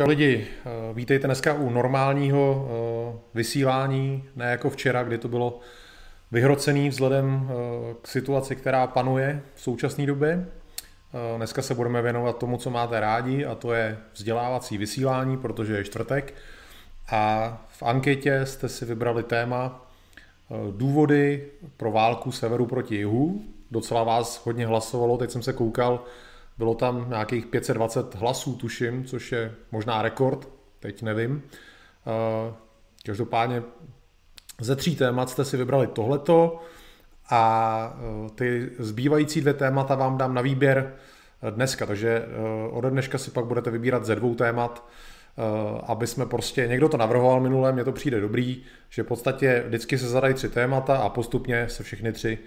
Čau lidi, eh, vítejte dneska u normálního eh, vysílání, ne jako včera, kdy to bylo vyhrocený vzhledem eh, k situaci, která panuje v současné době. Dneska se budeme věnovat tomu, co máte rádi, a to je vzdělávací vysílání, protože je čtvrtek. A v anketě jste si vybrali téma důvody pro válku severu proti jihu. Docela vás hodně hlasovalo, teď jsem se koukal, bylo tam nějakých 520 hlasů, tuším, což je možná rekord, teď nevím. Eh, každopádně ze tří témat jste si vybrali tohleto a eh, ty zbývající dvě témata vám dám na výběr dneska, takže eh, ode dneška si pak budete vybírat ze dvou témat, aby jsme prostě, někdo to navrhoval minule, mně to přijde dobrý, že v podstatě vždycky se zadají tři témata a postupně se všechny tři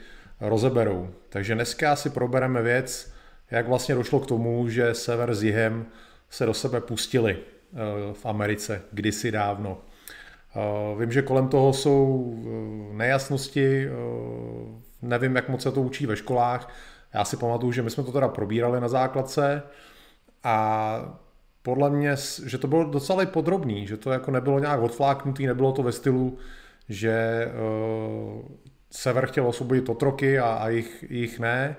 rozeberou. Takže dneska si probereme věc, jak vlastně došlo k tomu, že sever s jihem se do sebe pustili eh, v Americe kdysi dávno. Eh, vím, že kolem toho jsou eh, nejasnosti, nevím, jak moc se to učí ve školách. Já si pamatuju, že my jsme to teda probírali na základce a podle mě, že to bylo docela podrobný, že to jako nebylo nějak odfláknutý, nebylo to ve stylu, že sever chtěl osvobodit otroky a, a jich, jich ne.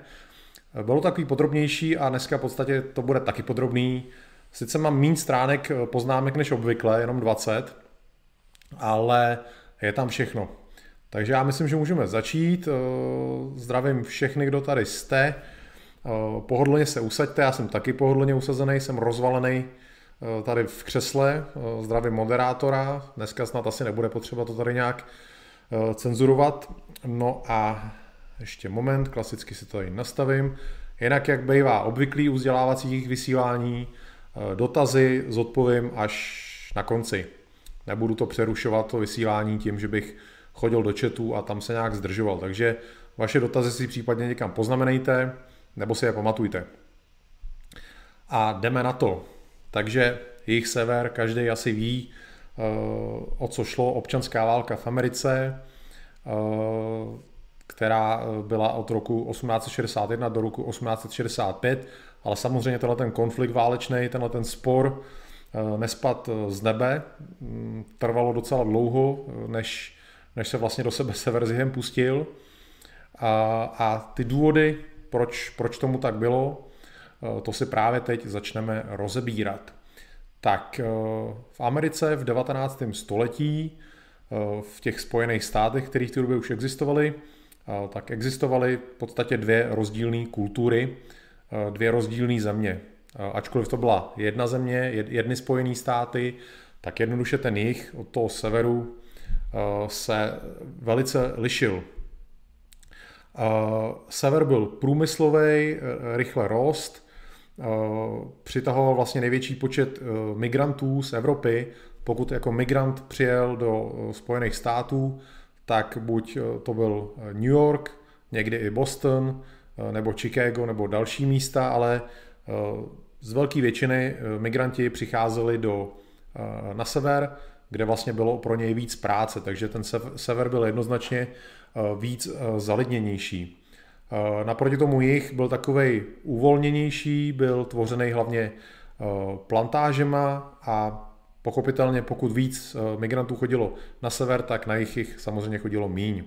Bylo takový podrobnější a dneska v podstatě to bude taky podrobný. Sice mám méně stránek eh, poznámek než obvykle, jenom 20, ale je tam všechno. Takže já myslím, že můžeme začít. Eh, zdravím všechny, kdo tady jste. Eh, pohodlně se usaďte, já jsem taky pohodlně usazený, jsem rozvalený tady v křesle. Zdravím moderátora. Dneska snad asi nebude potřeba to tady nějak cenzurovat. No a ještě moment, klasicky si to tady nastavím. Jinak, jak bývá obvyklý u vzdělávacích vysílání, eh, dotazy zodpovím až na konci. Nebudu to přerušovat, to vysílání tím, že bych chodil do chatu a tam se nějak zdržoval. Takže vaše dotazy si případně někam poznamenejte, nebo si je pamatujte. A jdeme na to. Takže jejich sever, každý asi ví, eh, o co šlo občanská válka v Americe. Která eh, byla od roku 1861 do roku 1865, ale samozřejmě tenhle ten konflikt válečný, tenhle ten spor eh, nespad eh, z nebe, mm, trvalo docela dlouho, než, než se vlastně do sebe sever s pustil. A, a ty důvody, proč, proč tomu tak bylo, to si právě teď začneme rozebírat. Tak v Americe v 19. století, v těch spojených státech, které v té době už existovaly, tak existovaly v podstatě dvě rozdílné kultury, dvě rozdílné země. Ačkoliv to byla jedna země, jedny spojené státy, tak jednoduše ten jich od toho severu se velice lišil. Sever byl průmyslový, rychle rost, přitahoval vlastně největší počet migrantů z Evropy. Pokud jako migrant přijel do Spojených států, tak buď eh, to byl eh, New York, někdy i Boston, eh, nebo Chicago, nebo další místa, ale z velké většiny migranti přicházeli do, na sever, kde vlastně bylo pro něj víc práce, takže ten sever byl jednoznačně víc zalidněnější. Naproti tomu jich byl takový uvolněnější, byl tvořený hlavně plantážema a Pochopitelně, pokud víc eh, migrantů chodilo na sever, tak na jich jich samozřejmě chodilo míň.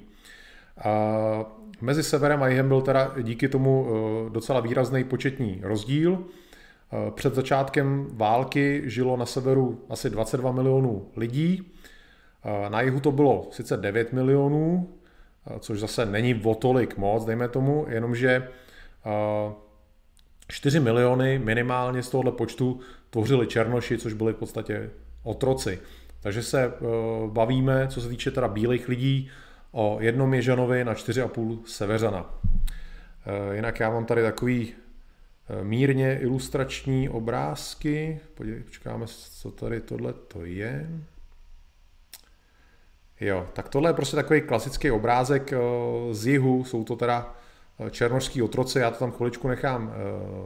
A mezi severem a jihem byl teda díky tomu eh, docela výrazný početní rozdíl. Eh, před začátkem války žilo na severu asi 22 milionů lidí, na jihu to bylo sice 9 milionů, což zase není o tolik moc, dejme tomu, jenomže 4 miliony minimálně z tohohle počtu tvořili Černoši, což byli v podstatě otroci. Takže se eh, bavíme, co se týče teda bílých lidí, o jednom Ježanovi na 4,5 Severana. Eh, jinak já mám tady takový eh, mírně ilustrační obrázky. Počkáme, co tady tohle to je. Jo, tak tohle je prostě takový klasický obrázek z jihu, jsou to teda černožský otroci, já to tam chviličku nechám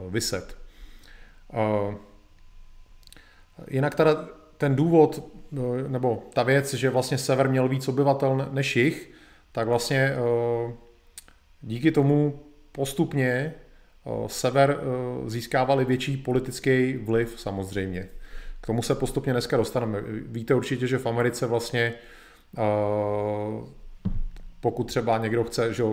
vyset. Jinak teda ten důvod, eh, nebo ta věc, že vlastně sever měl víc obyvatel než jich, tak vlastně eh, díky tomu postupně eh, sever získávali větší politický vliv samozřejmě. K tomu se postupně dneska dostaneme. Víte určitě, že v Americe vlastně pokud třeba někdo chce že,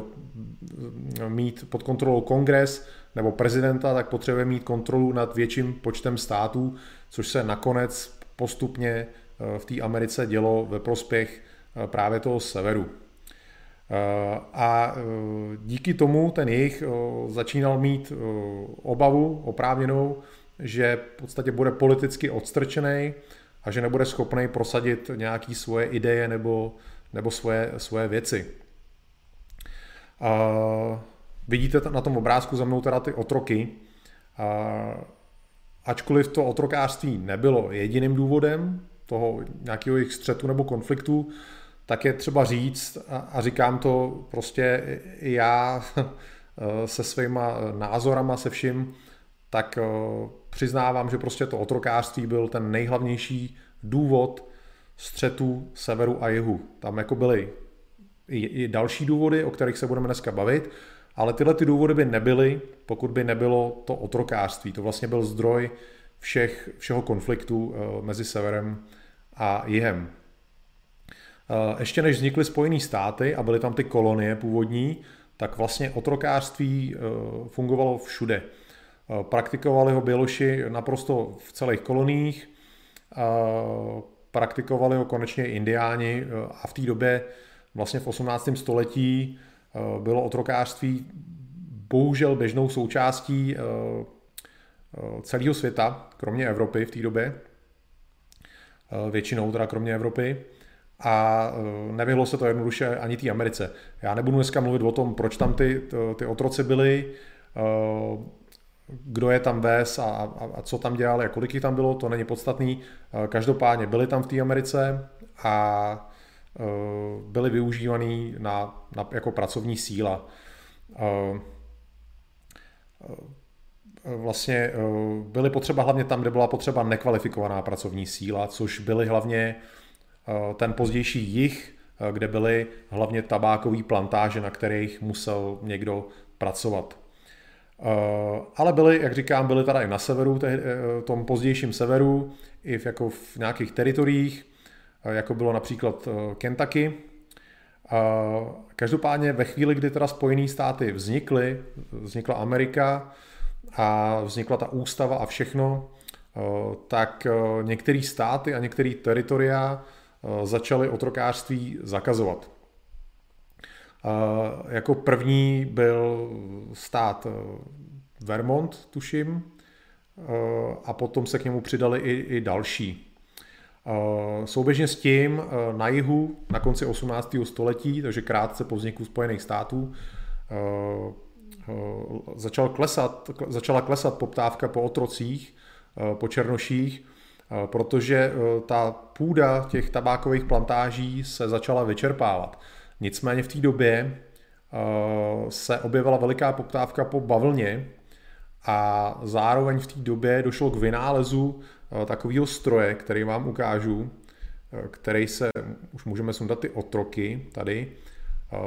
mít pod kontrolou kongres nebo prezidenta, tak potřebuje mít kontrolu nad větším počtem států, což se nakonec postupně v té Americe dělo ve prospěch právě toho severu. A díky tomu ten jejich začínal mít obavu oprávněnou, že v podstatě bude politicky odstrčený a že nebude schopný prosadit nějaké svoje ideje nebo, nebo svoje, svoje věci. A vidíte na tom obrázku za mnou teda ty otroky. A ačkoliv to otrokářství nebylo jediným důvodem toho nějakého jejich střetu nebo konfliktu, tak je třeba říct, a říkám to prostě já se svýma názorama, se vším, tak přiznávám, že prostě to otrokářství byl ten nejhlavnější důvod střetu severu a jihu. Tam jako byly i, i další důvody, o kterých se budeme dneska bavit, ale tyhle ty důvody by nebyly, pokud by nebylo to otrokářství. To vlastně byl zdroj všech, všeho konfliktu eh, mezi severem a jihem. Eh, ještě než vznikly Spojené státy a byly tam ty kolonie původní, tak vlastně otrokářství eh, fungovalo všude. Praktikovali ho Běloši naprosto v celých koloniích, praktikovali ho konečně indiáni a v té době vlastně v 18. století bylo otrokářství bohužel běžnou součástí celého světa, kromě Evropy v té době, většinou teda kromě Evropy a nevyhlo se to jednoduše ani té Americe. Já nebudu dneska mluvit o tom, proč tam ty, ty otroci byli, kdo je tam ves a, a, a co tam dělali a kolik jich tam bylo, to není podstatný. Eh, každopádně byli tam v té Americe a eh, byli využívaný na, na, jako pracovní síla. Eh, vlastně byly potřeba hlavně tam, kde byla potřeba nekvalifikovaná pracovní síla, což byly hlavně ten pozdější jich, kde byly hlavně tabákové plantáže, na kterých musel někdo pracovat. Eh, ale byly, jak říkám, byly teda i na severu, v eh, tom pozdějším severu, i v, jako v nějakých teritoriích, eh, jako bylo například Kentucky. Každopádně ve chvíli, kdy teda Spojené státy vznikly, vznikla Amerika a vznikla ta ústava a všechno, tak některé státy a některé teritoria začaly otrokářství zakazovat. Jako první byl stát eh, Vermont, tuším, eh, a potom se k němu přidali i, i další. Eh, souběžně s tím na jihu na konci 18. století, takže krátce po vzniku Spojených států, začal klesat, začala klesat poptávka po otrocích, po černoších, protože ta půda těch tabákových plantáží se začala vyčerpávat. Nicméně v té době eh, se objevila veliká poptávka po bavlně a zároveň v té době došlo k vynálezu eh, takového stroje, který vám ukážu, eh, který se, už můžeme sundat ty otroky tady,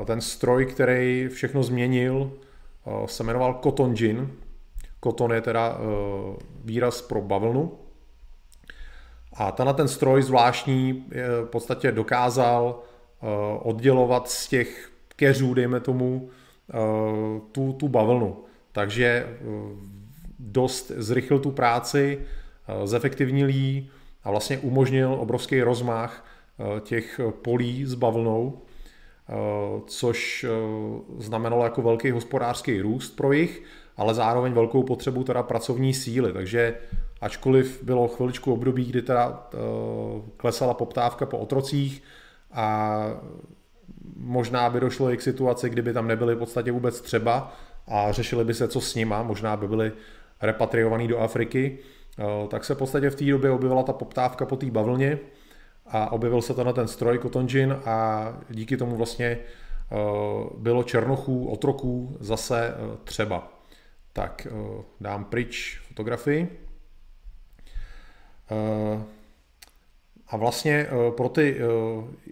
ten stroj, který všechno změnil, se jmenoval Cotton Gin. Cotton je teda výraz pro bavlnu. A tenhle ten stroj zvláštní v podstatě dokázal Eh, oddělovat z těch keřů, dejme tomu, eh, tu, tu bavlnu. Takže eh, dost zrychlil tu práci, zefektivnil ji a vlastně umožnil obrovský rozmach těch polí s bavlnou, což znamenalo jako velký hospodářský růst pro jich, ale zároveň velkou potřebu teda pracovní síly. Takže ačkoliv bylo chviličku období, kdy teda klesala poptávka po otrocích, a možná by došlo i k situaci, kdyby tam nebyly v podstatě vůbec třeba a řešili by se, co s nima, možná by byli repatriovaný do Afriky, eh, tak se v podstatě v té době objevila ta poptávka po té bavlně a objevil se na ten stroj Cotton Gin a díky tomu vlastně eh, bylo černochů, otroků zase eh, třeba. Tak dám pryč fotografii. A vlastně eh, pro ty eh,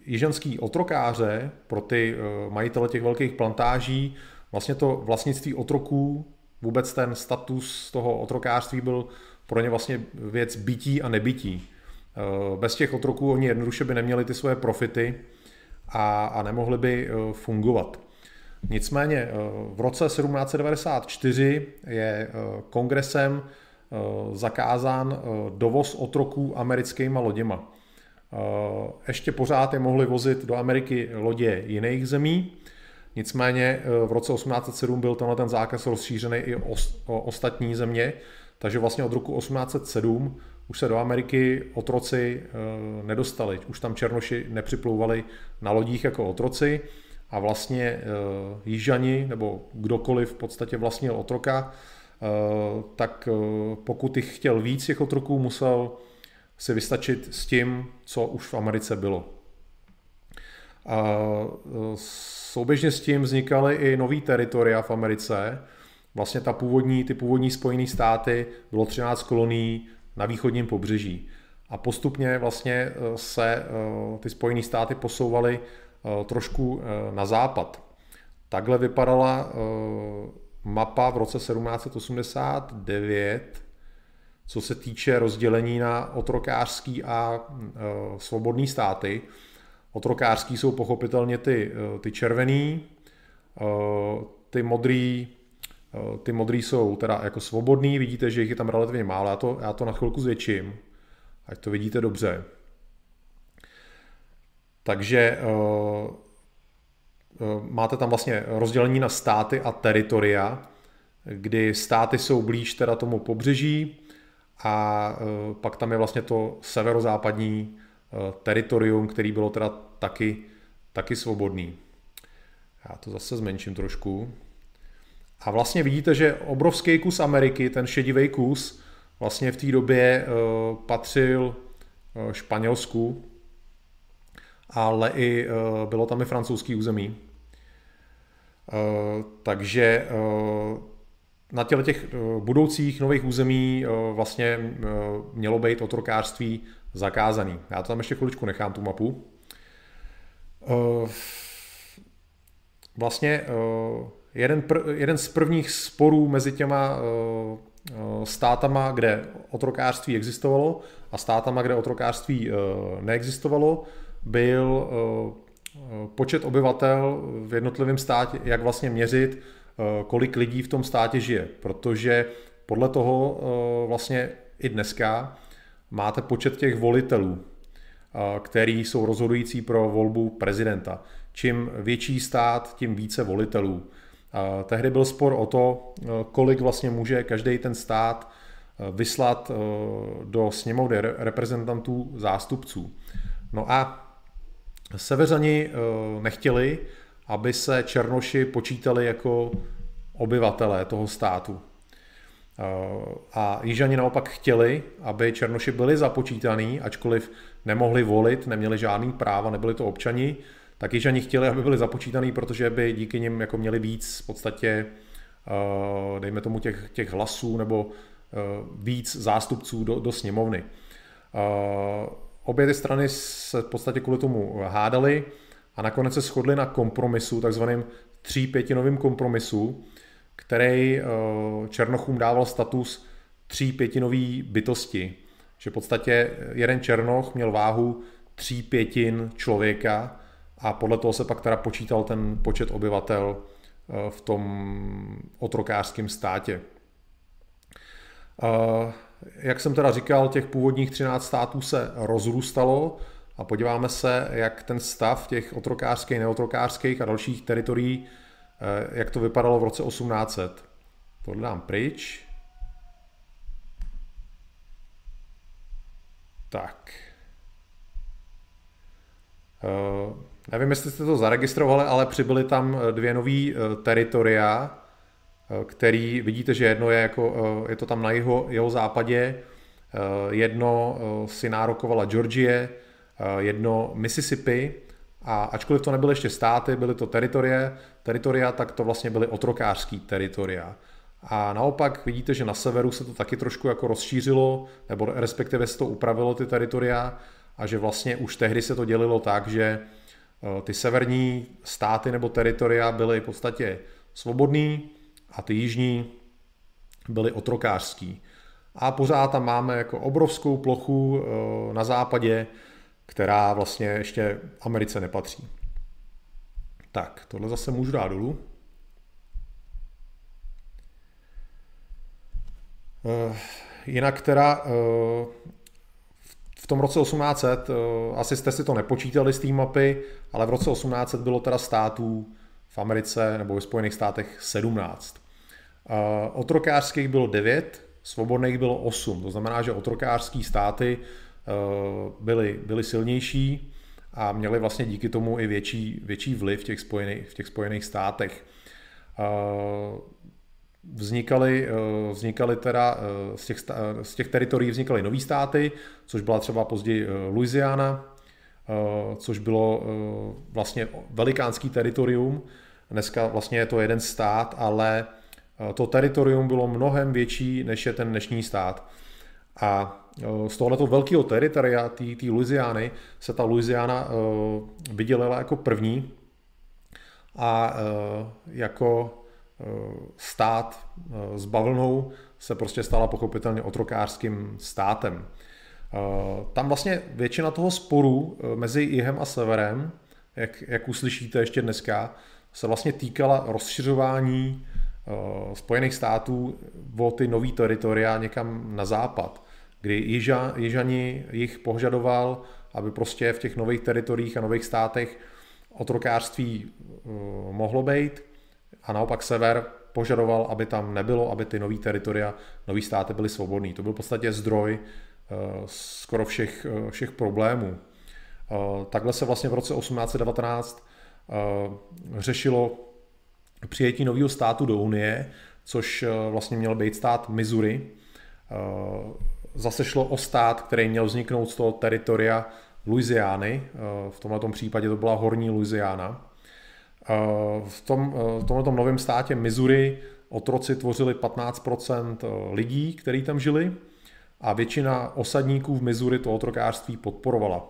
jiženský otrokáře, pro ty eh, majitele těch velkých plantáží, vlastně to vlastnictví otroků, vůbec ten status toho otrokářství byl pro ně vlastně věc bytí a nebytí. Bez těch otroků oni jednoduše by neměli ty svoje profity a, a nemohli by fungovat. Nicméně v roce 1794 je kongresem zakázán dovoz otroků americkými loděma. Ještě pořád je mohli vozit do Ameriky lodě jiných zemí, nicméně v roce 1807 byl tenhle ten zákaz rozšířený i o ostatní země, takže vlastně od roku 1807 už se do Ameriky otroci nedostali. Už tam černoši nepřiplouvali na lodích jako otroci a vlastně jižani nebo kdokoliv v podstatě vlastnil otroka, tak pokud jich chtěl víc těch otroků, musel si vystačit s tím, co už v Americe bylo. A souběžně s tím vznikaly i nový teritoria v Americe. Vlastně ta původní, ty původní Spojené státy bylo 13 kolonií na východním pobřeží. A postupně vlastně e, se e, ty Spojené státy posouvaly e, trošku na západ. Takhle vypadala mapa v roce 1789 co se týče rozdělení na otrokářský a svobodný státy. Otrokářský jsou pochopitelně ty, ty červený, ty modrý, ty modrý jsou teda jako svobodný, vidíte, že jich je tam relativně málo, já to, já to na chvilku zvětším, ať to vidíte dobře. Takže e, e, máte tam vlastně rozdělení na státy a teritoria, kdy státy jsou blíž teda tomu pobřeží, a pak tam je vlastně to severozápadní teritorium, který bylo teda taky, taky svobodný. Já to zase zmenším trošku. A vlastně vidíte, že obrovský kus Ameriky, ten šedivý kus, vlastně v té době e, patřil Španělsku, ale i bylo tam i francouzský území. Takže na těle těch eh, budoucích nových území eh, vlastně eh, mělo být otrokářství zakázaný. Já to tam ještě chviličku nechám, tu mapu. Vlastně jeden, pr, jeden z prvních sporů mezi těma státama, kde otrokářství existovalo a státama, kde otrokářství neexistovalo, byl počet obyvatel v jednotlivém státě, jak vlastně měřit Eh, kolik lidí v tom státě žije, protože podle toho eh, vlastně i dneska máte počet těch volitelů, eh, který jsou rozhodující pro volbu prezidenta. Čím větší stát, tím více volitelů. Tehdy byl spor o to, kolik vlastně může každý ten stát vyslat do sněmovny reprezentantů zástupců. No a severani nechtěli, aby se Černoši počítali jako obyvatelé toho státu. A Jižani naopak chtěli, aby Černoši byli započítaný, ačkoliv nemohli volit, neměli žádný práva, nebyli to občani, tak Jižani chtěli, aby byli započítaný, protože by díky nim jako měli víc v podstatě, eh, dejme tomu těch, těch hlasů nebo eh, víc zástupců do, do sněmovny. Obě ty strany se v podstatě kvůli tomu hádali, a nakonec se shodli na kompromisu, takzvaným třípětinovým kompromisu, který eh, Černochům dával status tří pětinový bytosti. Že v podstatě jeden Černoch měl váhu tří pětin člověka a podle toho se pak teda počítal ten počet obyvatel eh, v tom otrokářském státě. Eh, jak jsem teda říkal, těch původních 13 států se rozrůstalo a podíváme se, jak ten stav těch otrokářských, neotrokářských a dalších teritorií, eh, jak to vypadalo v roce 1800. Tohle dám pryč. Tak. Nevím, jestli jste to zaregistrovali, ale přibyly tam eh, dvě nové teritoria, který vidíte, že jedno je, jako, je to tam na jeho, jeho západě, jedno si nárokovala Georgie, Eh, jedno Mississippi, a ačkoliv to nebyly ještě státy, byly to teritorie, teritoria, tak to vlastně byly otrokářský teritoria. A naopak vidíte, že na severu se to taky trošku jako rozšířilo, nebo respektive se to upravilo ty teritoria a že vlastně už tehdy se to dělilo tak, že eh, ty severní státy nebo teritoria byly v podstatě svobodný a ty jižní byly otrokářský. a pořád tam máme jako obrovskou plochu na západě, která vlastně ještě Americe nepatří. Tak, tohle zase můžu dát dolů. Jinak teda tom roce 1800, asi jste si to nepočítali z té mapy, ale v roce 1800 bylo teda států v Americe nebo ve Spojených státech 17. Otrokářských bylo 9, svobodných bylo 8. To znamená, že otrokářské státy byly, byly silnější a měly vlastně díky tomu i větší, větší vliv v těch, spojených, v těch spojených státech. Vznikaly, vznikaly teda z těch, z těch teritorií vznikaly nové státy, což byla třeba později Louisiana, což bylo vlastně velikánský teritorium, Dneska vlastně je to jeden stát, ale eh, to teritorium bylo mnohem větší, než je ten dnešní stát. A eh, z tohoto velkého teritoria, té Louisiany, se ta Louisiana vydělila jako první a jako stát uh, s bavlnou se prostě stala pochopitelně otrokářským státem. Uh, tam vlastně většina toho sporu mezi jihem a severem, jak, jak uslyšíte ještě dneska, se vlastně týkala rozšiřování Spojených států o ty nový teritoria někam na západ, kdy Jiža, Jižani jich požadoval, aby prostě v těch nových teritoriích a nových státech otrokářství mohlo být a naopak sever požadoval, aby tam nebylo, aby ty nový teritoria, nový státy byly svobodný. To byl v podstatě zdroj uh, skoro všech, všech problémů. Takhle se vlastně v roce 1819 Eh, řešilo přijetí nového státu do Unie, což eh, vlastně měl být stát Missouri. Eh, zase šlo o stát, který měl vzniknout z toho teritoria Louisiany. V tomto případě to byla horní Louisiana. V, tom, v tomto novém státě Missouri otroci tvořili 15% lidí, kteří tam žili a většina osadníků v Missouri to otrokářství podporovala.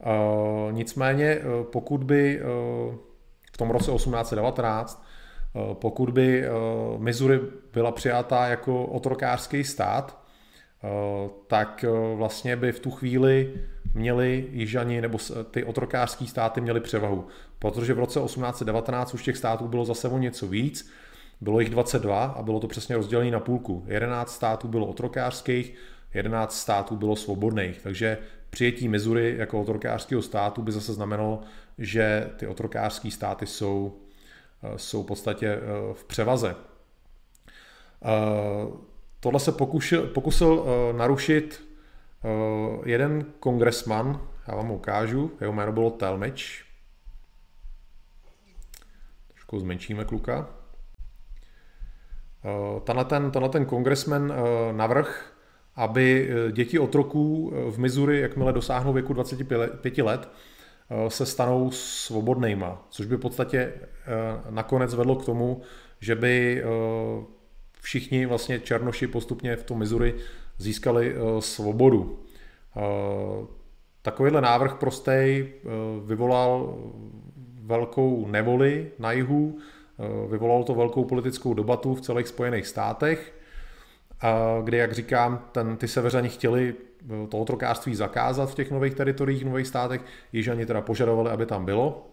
Eh, nicméně, eh, pokud by eh, v tom roce 1819, pokud by Missouri byla přijatá jako otrokářský stát, tak vlastně by v tu chvíli měli jižani nebo ty otrokářské státy měly převahu. Protože v roce 1819 už těch států bylo zase o něco víc, bylo jich 22 a bylo to přesně rozdělené na půlku. 11 států bylo otrokářských, 11 států bylo svobodných, takže přijetí Missouri jako otrokářského státu by zase znamenalo, že ty otrokářské státy jsou, eh, jsou v podstatě eh, v převaze. Eh, tohle se pokusil, pokusil narušit jeden kongresman, já vám ukážu, jeho jméno bylo Telmeč. Trošku zmenšíme kluka. Tenhle ten, tenhle ten kongresman navrh aby eh, děti otroků eh, v Missouri, jakmile dosáhnou věku 25 let, eh, se stanou svobodnýma, což by v podstatě nakonec vedlo k tomu, že by všichni vlastně černoši postupně v tom Missouri získali svobodu. Takovýhle návrh prostej vyvolal velkou nevoli na jihu, vyvolalo to velkou politickou debatu v celých Spojených státech kde, jak říkám, ten, ty severani chtěli eh, to otrokářství zakázat v těch nových teritoriích, nových státech, jižani teda požadovali, aby tam bylo.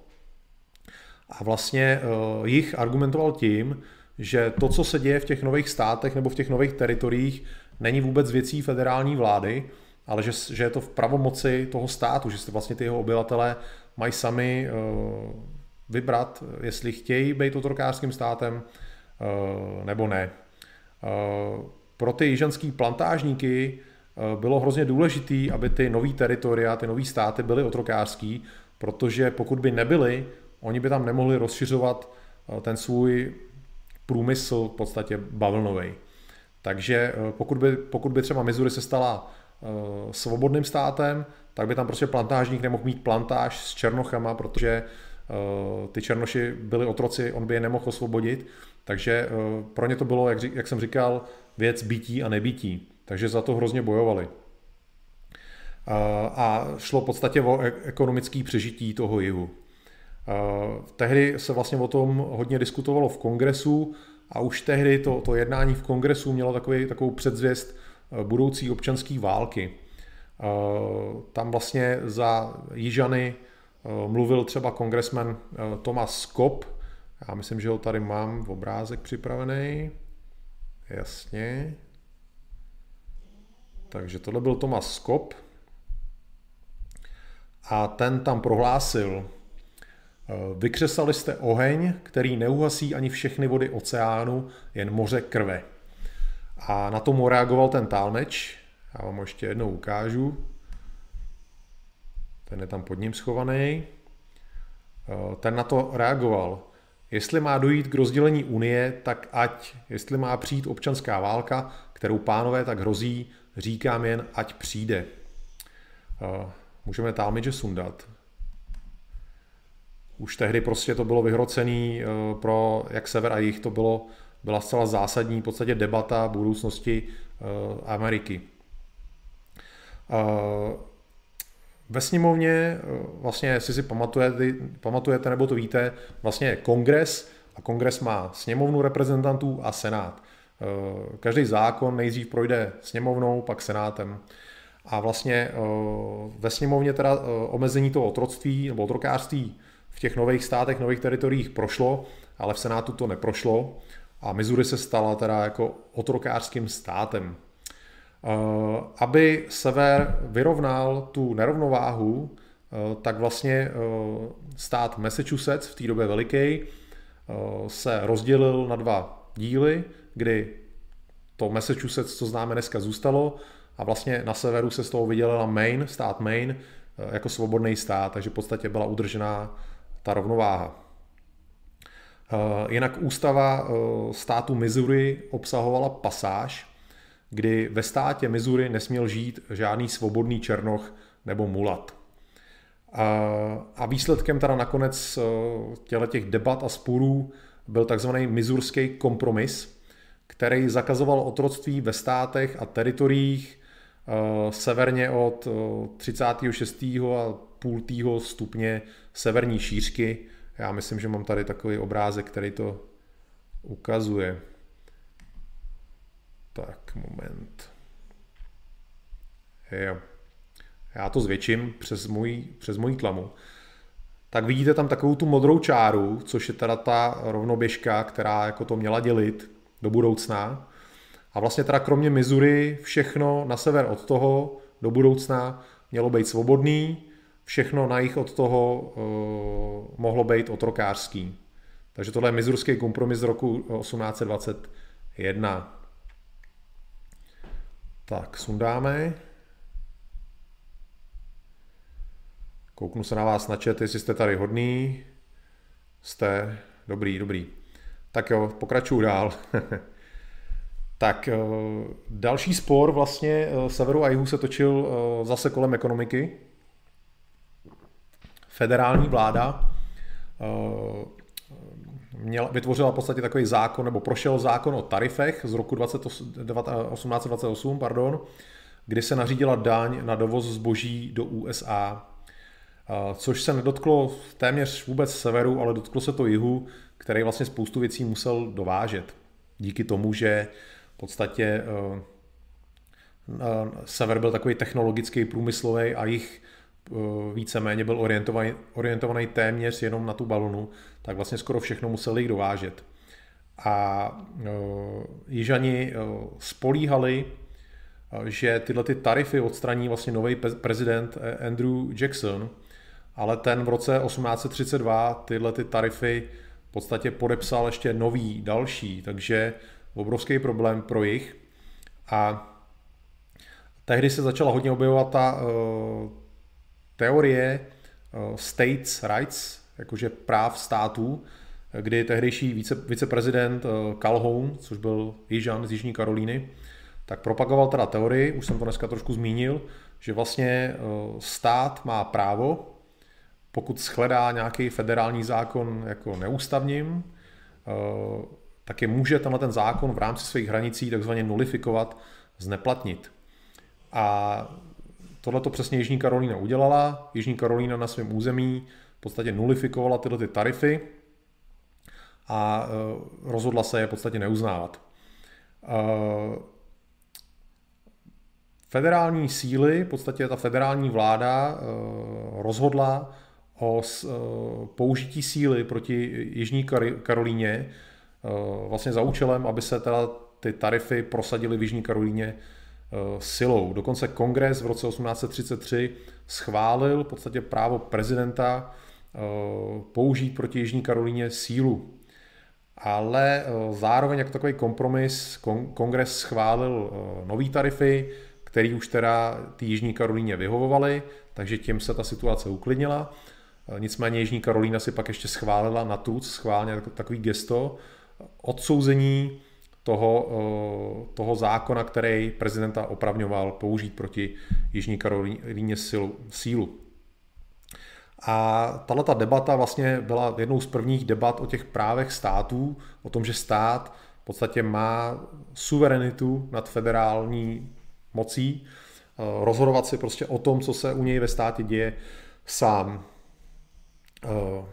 A vlastně jich argumentoval tím, že to, co se děje v těch nových státech nebo v těch nových teritoriích, není vůbec věcí federální vlády, ale že, že je to v pravomoci toho státu, že se vlastně ty jeho obyvatelé mají sami uh, vybrat, jestli chtějí být otrokářským státem uh, nebo ne. Uh, pro ty jižanský plantážníky bylo hrozně důležité, aby ty nový teritoria, ty nový státy byly otrokářský, protože pokud by nebyly, oni by tam nemohli rozšiřovat ten svůj průmysl v podstatě bavlnový. Takže eh, pokud by, pokud by třeba Missouri se stala svobodným státem, tak by tam prostě plantážník nemohl mít plantáž s černochama, protože ty černoši byli otroci, on by je nemohl osvobodit. Takže pro ně to bylo, jak, jak jsem říkal, věc bytí a nebytí. Takže za to hrozně bojovali. A šlo v podstatě o e- ekonomické přežití toho jihu. Tehdy se vlastně o tom hodně diskutovalo v kongresu a už tehdy to, to jednání v kongresu mělo takový, takovou předzvěst budoucí občanské války. Tam vlastně za Jižany mluvil třeba kongresmen Thomas Skop, já myslím, že ho tady mám v obrázek připravený. Jasně. Takže tohle byl Thomas Skop. A ten tam prohlásil, vykřesali jste oheň, který neuhasí ani všechny vody oceánu, jen moře krve. A na tomu reagoval ten tálmeč. Já vám ještě jednou ukážu. Ten je tam pod ním schovaný. Ten na to reagoval. Jestli má dojít k rozdělení Unie, tak ať. Jestli má přijít občanská válka, kterou pánové tak hrozí, říkám jen, ať přijde. Můžeme Talmidže sundat. Už tehdy prostě to bylo vyhrocený pro jak sever a jich, to bylo, byla zcela zásadní v podstatě debata budoucnosti Ameriky. Ve sněmovně, eh, vlastně, jestli si pamatujete, pamatujete nebo to víte, vlastně je kongres a kongres má sněmovnu reprezentantů a senát. Eh, každý zákon nejdřív projde sněmovnou, pak senátem. A vlastně eh, ve sněmovně teda omezení toho otroctví nebo otrokářství v těch nových státech, nových teritoriích prošlo, ale v Senátu to neprošlo a Missouri se stala teda jako otrokářským státem. Eh, aby sever vyrovnal tu nerovnováhu, eh, tak vlastně eh, stát Massachusetts, v té době veliký, se rozdělil na dva díly, kdy to Massachusetts, co známe dneska, zůstalo a vlastně na severu se z toho vydělila Maine, stát Maine, jako svobodný stát, takže v podstatě byla udržená ta rovnováha. Jinak ústava státu Missouri obsahovala pasáž, kdy ve státě Missouri nesměl žít žádný svobodný černoch nebo mulat. A výsledkem teda nakonec eh, těch debat a sporů byl takzvaný mizurský kompromis, který zakazoval otroctví ve státech a teritoriích eh, severně od 36. Eh, a půl stupně severní šířky. Já myslím, že mám tady takový obrázek, který to ukazuje. Tak, moment. Jo. Já to zvětším přes můj, přes můj tlamu. Tak vidíte tam takovou tu modrou čáru, což je teda ta rovnoběžka, která jako to měla dělit do budoucna. A vlastně teda kromě Missouri všechno na sever od toho do budoucna mělo být svobodný, všechno na jich od toho uh, mohlo být otrokářský. Takže tohle je mizurský kompromis z roku 1821. Tak, sundáme. Kouknu se na vás na chat, jestli jste tady hodný. Jste. Dobrý, dobrý. Tak jo, pokračuju dál. tak, eh, další spor vlastně eh, severu a jihu se točil zase kolem ekonomiky. Federální vláda měla, vytvořila v podstatě takový zákon, nebo prošel zákon o tarifech z roku 20, 1828, pardon, kdy se nařídila daň na dovoz zboží do USA, což se nedotklo téměř vůbec severu, ale dotklo se to jihu, který vlastně spoustu věcí musel dovážet. Díky tomu, že v podstatě eh, eh, sever byl takový technologický, průmyslový a jich Eh, víceméně byl orientovaný, orientovaný téměř jenom na tu balonu, tak vlastně skoro všechno museli dovážet. A uh, Jižani uh, spolíhali, že tyhle ty tarify odstraní vlastně nový prezident Andrew Jackson, ale ten v roce 1832 tyhle ty tarify v podstatě podepsal ještě nový, další, takže obrovský problém pro jich. A tehdy se začala hodně objevovat ta, teorie eh, states rights, jakože práv států, kdy tehdejší vice, viceprezident eh, Calhoun, což byl Jižan z Jižní Karolíny, tak propagoval teda teorii, už jsem to dneska trošku zmínil, že vlastně eh, stát má právo, pokud shledá nějaký federální zákon jako neústavním, tak je může tenhle ten zákon v rámci svých hranicí takzvaně nulifikovat, zneplatnit. A Tohle to přesně Jižní Karolína udělala. Jižní Karolína na svém území v podstatě nulifikovala tyhle ty tarify a e, rozhodla se je v podstatě neuznávat. E, federální síly, v podstatě ta federální vláda rozhodla o použití síly proti Jižní Karolíně vlastně za účelem, aby se teda ty tarify prosadily v Jižní Karolíně silou. Dokonce kongres v roce 1833 schválil v podstatě právo prezidenta použít proti Jižní Karolíně sílu ale eh, zároveň jako takový kompromis kongres schválil eh, nový tarify, který už teda ty Jižní Karolíně vyhovovaly, takže tím se ta situace uklidnila. Eh, nicméně Jižní Karolína si pak ještě schválila na TUC, schválně takový gesto, odsouzení toho, toho zákona, který prezidenta opravňoval použít proti Jižní Karolíně sílu. A tato debata vlastně byla jednou z prvních debat o těch právech států, o tom, že stát v podstatě má suverenitu nad federální mocí, eh, rozhodovat si prostě o tom, co se u něj ve státě děje sám. Eh,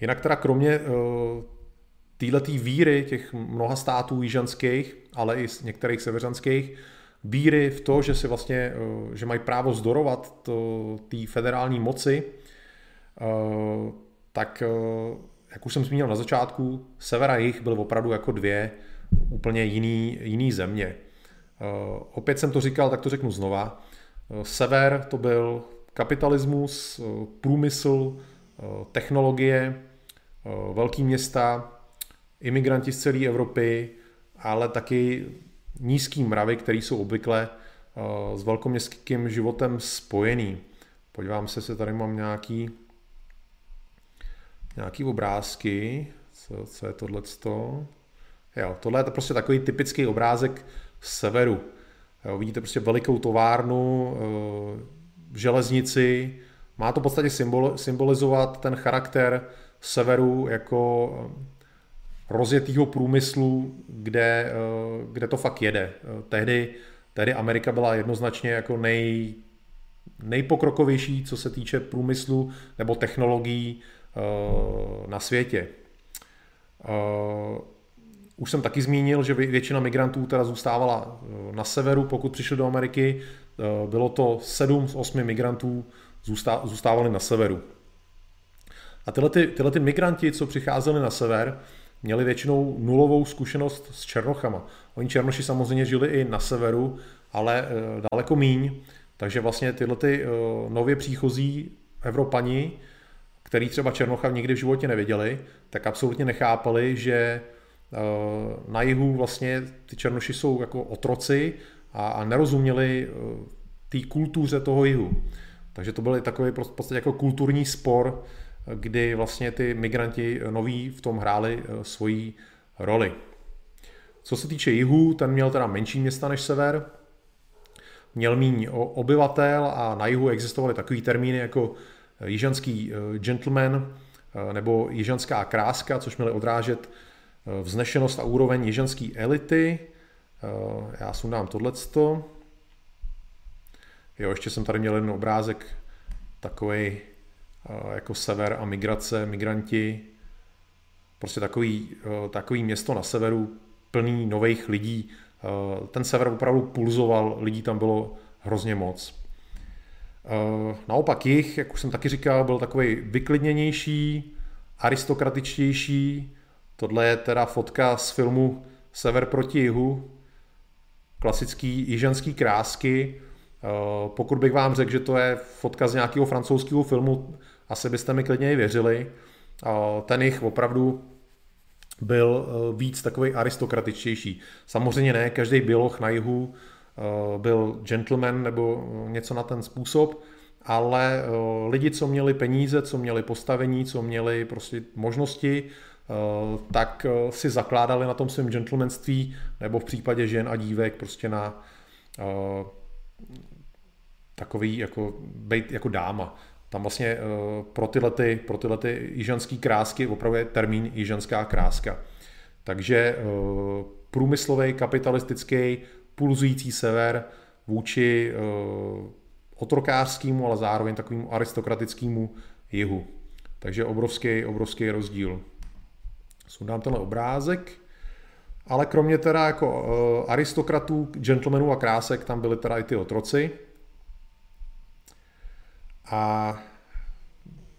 jinak teda kromě eh, této víry těch mnoha států jižanských, ale i některých severanských, víry v to, že si vlastně, eh, že mají právo zdorovat té federální moci, eh, tak eh, jak už jsem zmínil na začátku, sever a jich byl opravdu jako dvě úplně jiný, jiný země. Opět jsem to říkal, tak to řeknu znova. Sever to byl kapitalismus, průmysl, technologie, velký města, imigranti z celé Evropy, ale taky nízký mravy, které jsou obvykle eh, s velkoměstským životem spojený. Podívám se, se tady mám nějaký, nějaký obrázky. Co, co je tohle? Jo, tohle je to prostě takový typický obrázek z severu. Jo, vidíte prostě velikou továrnu, eh, železnici. Má to v podstatě symbol, symbolizovat ten charakter severu jako rozjetého průmyslu, kde, eh, kde to fakt jede. Eh, tehdy, tehdy Amerika byla jednoznačně jako nej, nejpokrokovější, co se týče průmyslu nebo technologií eh, na světě. Už jsem taky zmínil, že většina migrantů teda zůstávala na severu, pokud přišli do Ameriky. Bylo to 7 z 8 migrantů zůstávali na severu. A tyhle, ty, tyhle ty migranti, co přicházeli na sever, měli většinou nulovou zkušenost s Černochama. Oni Černoši samozřejmě žili i na severu, ale eh, daleko míň, takže vlastně tyhle ty eh, nově příchozí Evropani, který třeba Černocha nikdy v životě neviděli, tak absolutně nechápali, že eh, na jihu vlastně ty Černoši jsou jako otroci a, nerozuměli té kultuře toho jihu. Takže to byl takový v podstatě jako kulturní spor kdy vlastně ty migranti noví v tom hráli eh, svoji roli. Co se týče jihu, ten měl teda menší města než sever, měl méně obyvatel a na jihu existovaly takový termíny jako eh, jižanský eh, gentleman nebo jižanská kráska, což měly odrážet vznešenost a úroveň jižanské elity. Já sundám tohleto. Jo, ještě jsem tady měl jeden obrázek takový jako sever a migrace, migranti, prostě takový, takový město na severu plný nových lidí. Ten sever opravdu pulzoval, lidí tam bylo hrozně moc. Naopak jich, jak už jsem taky říkal, byl takový vyklidněnější, aristokratičtější. Tohle je teda fotka z filmu Sever proti jihu, klasický jižanský krásky. Pokud bych vám řekl, že to je fotka z nějakého francouzského filmu, asi byste mi klidně i věřili. Ten jich opravdu byl e, víc takový aristokratičtější. Samozřejmě ne, každý běloch na jihu e, byl gentleman nebo něco na ten způsob, ale lidi, co měli peníze, co měli postavení, co měli prostě možnosti, tak si zakládali na tom svém gentlemanství nebo v případě žen a dívek prostě na takový jako, být jako dáma. Tam vlastně eh, pro tyhle, ty, pro tyhle ty jižanský krásky opravdu je termín jižanská kráska. Takže eh, průmyslový, kapitalistický, pulzující sever vůči eh, otrokářskému, ale zároveň takovému aristokratickému jihu. Takže obrovský, obrovský rozdíl. Sundám tenhle obrázek ale kromě teda jako aristokratů, gentlemanů a krásek, tam byly teda i ty otroci. A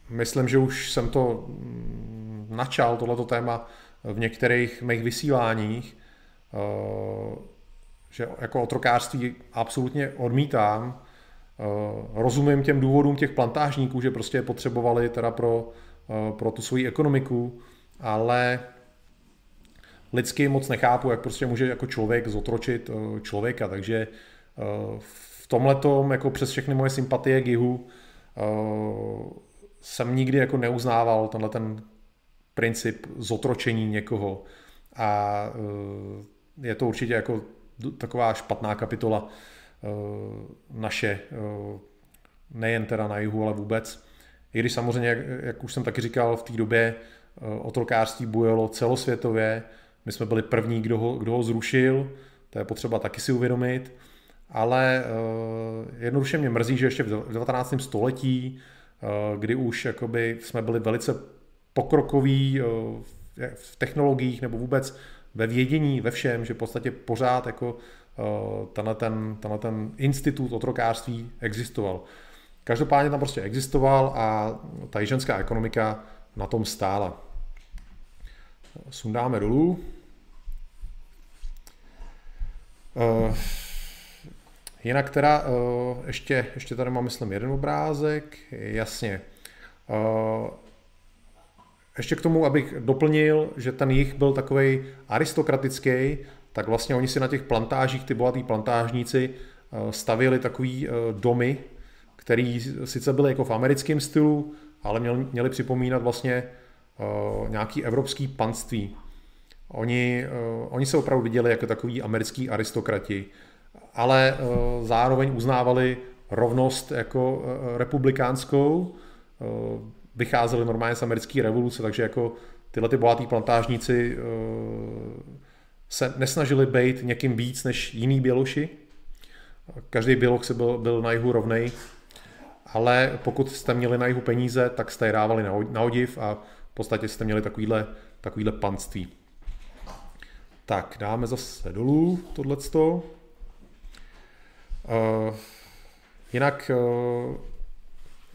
myslím, že už jsem to mm, načal, tohleto téma, v některých mých vysíláních, uh, že jako otrokářství absolutně odmítám. Uh, rozumím těm důvodům těch plantážníků, že prostě je potřebovali teda pro, uh, pro tu svoji ekonomiku, ale lidsky moc nechápu, jak prostě může jako člověk zotročit eh, člověka, takže eh, v tomhle jako přes všechny moje sympatie k jihu eh, jsem nikdy jako neuznával tenhle ten princip zotročení někoho. A je to určitě jako taková špatná kapitola naše, nejen teda na jihu, ale vůbec. I když samozřejmě, jak, jak už jsem taky říkal, v té době otrokářství bujelo celosvětově, my jsme byli první, kdo ho, kdo ho zrušil, to je potřeba taky si uvědomit, ale uh, jednoduše mě mrzí, že ještě v 19. století, uh, kdy už jakoby jsme byli velice pokrokoví uh, v technologiích nebo vůbec ve vědění, ve všem, že v podstatě pořád jako tenhle, ten, tenhle ten institut otrokářství existoval. Každopádně tam prostě existoval a ta jiženská ekonomika na tom stála sundáme dolů. Uh, jinak teda uh, ještě, ještě tady mám, myslím, jeden obrázek, jasně. Uh, ještě k tomu, abych doplnil, že ten jich byl takový aristokratický, tak vlastně oni si na těch plantážích, ty bohatý plantážníci, stavili takový domy, který sice byly jako v americkém stylu, ale měli, měli připomínat vlastně Eh, nějaký evropský panství. Oni, eh, oni se opravdu viděli jako takový americký aristokrati, ale eh, zároveň uznávali rovnost jako republikánskou, vycházeli normálně z americké revoluce, takže jako tyhle ty bohatý plantážníci se nesnažili být někým víc než jiný běloši. Každý běloch se byl, byl na jihu rovnej, ale pokud jste měli na jihu peníze, tak jste je dávali na odiv a v podstatě jste měli takovýhle, takovýhle panství. Tak, dáme zase dolů tohleto. Uh, jinak, uh,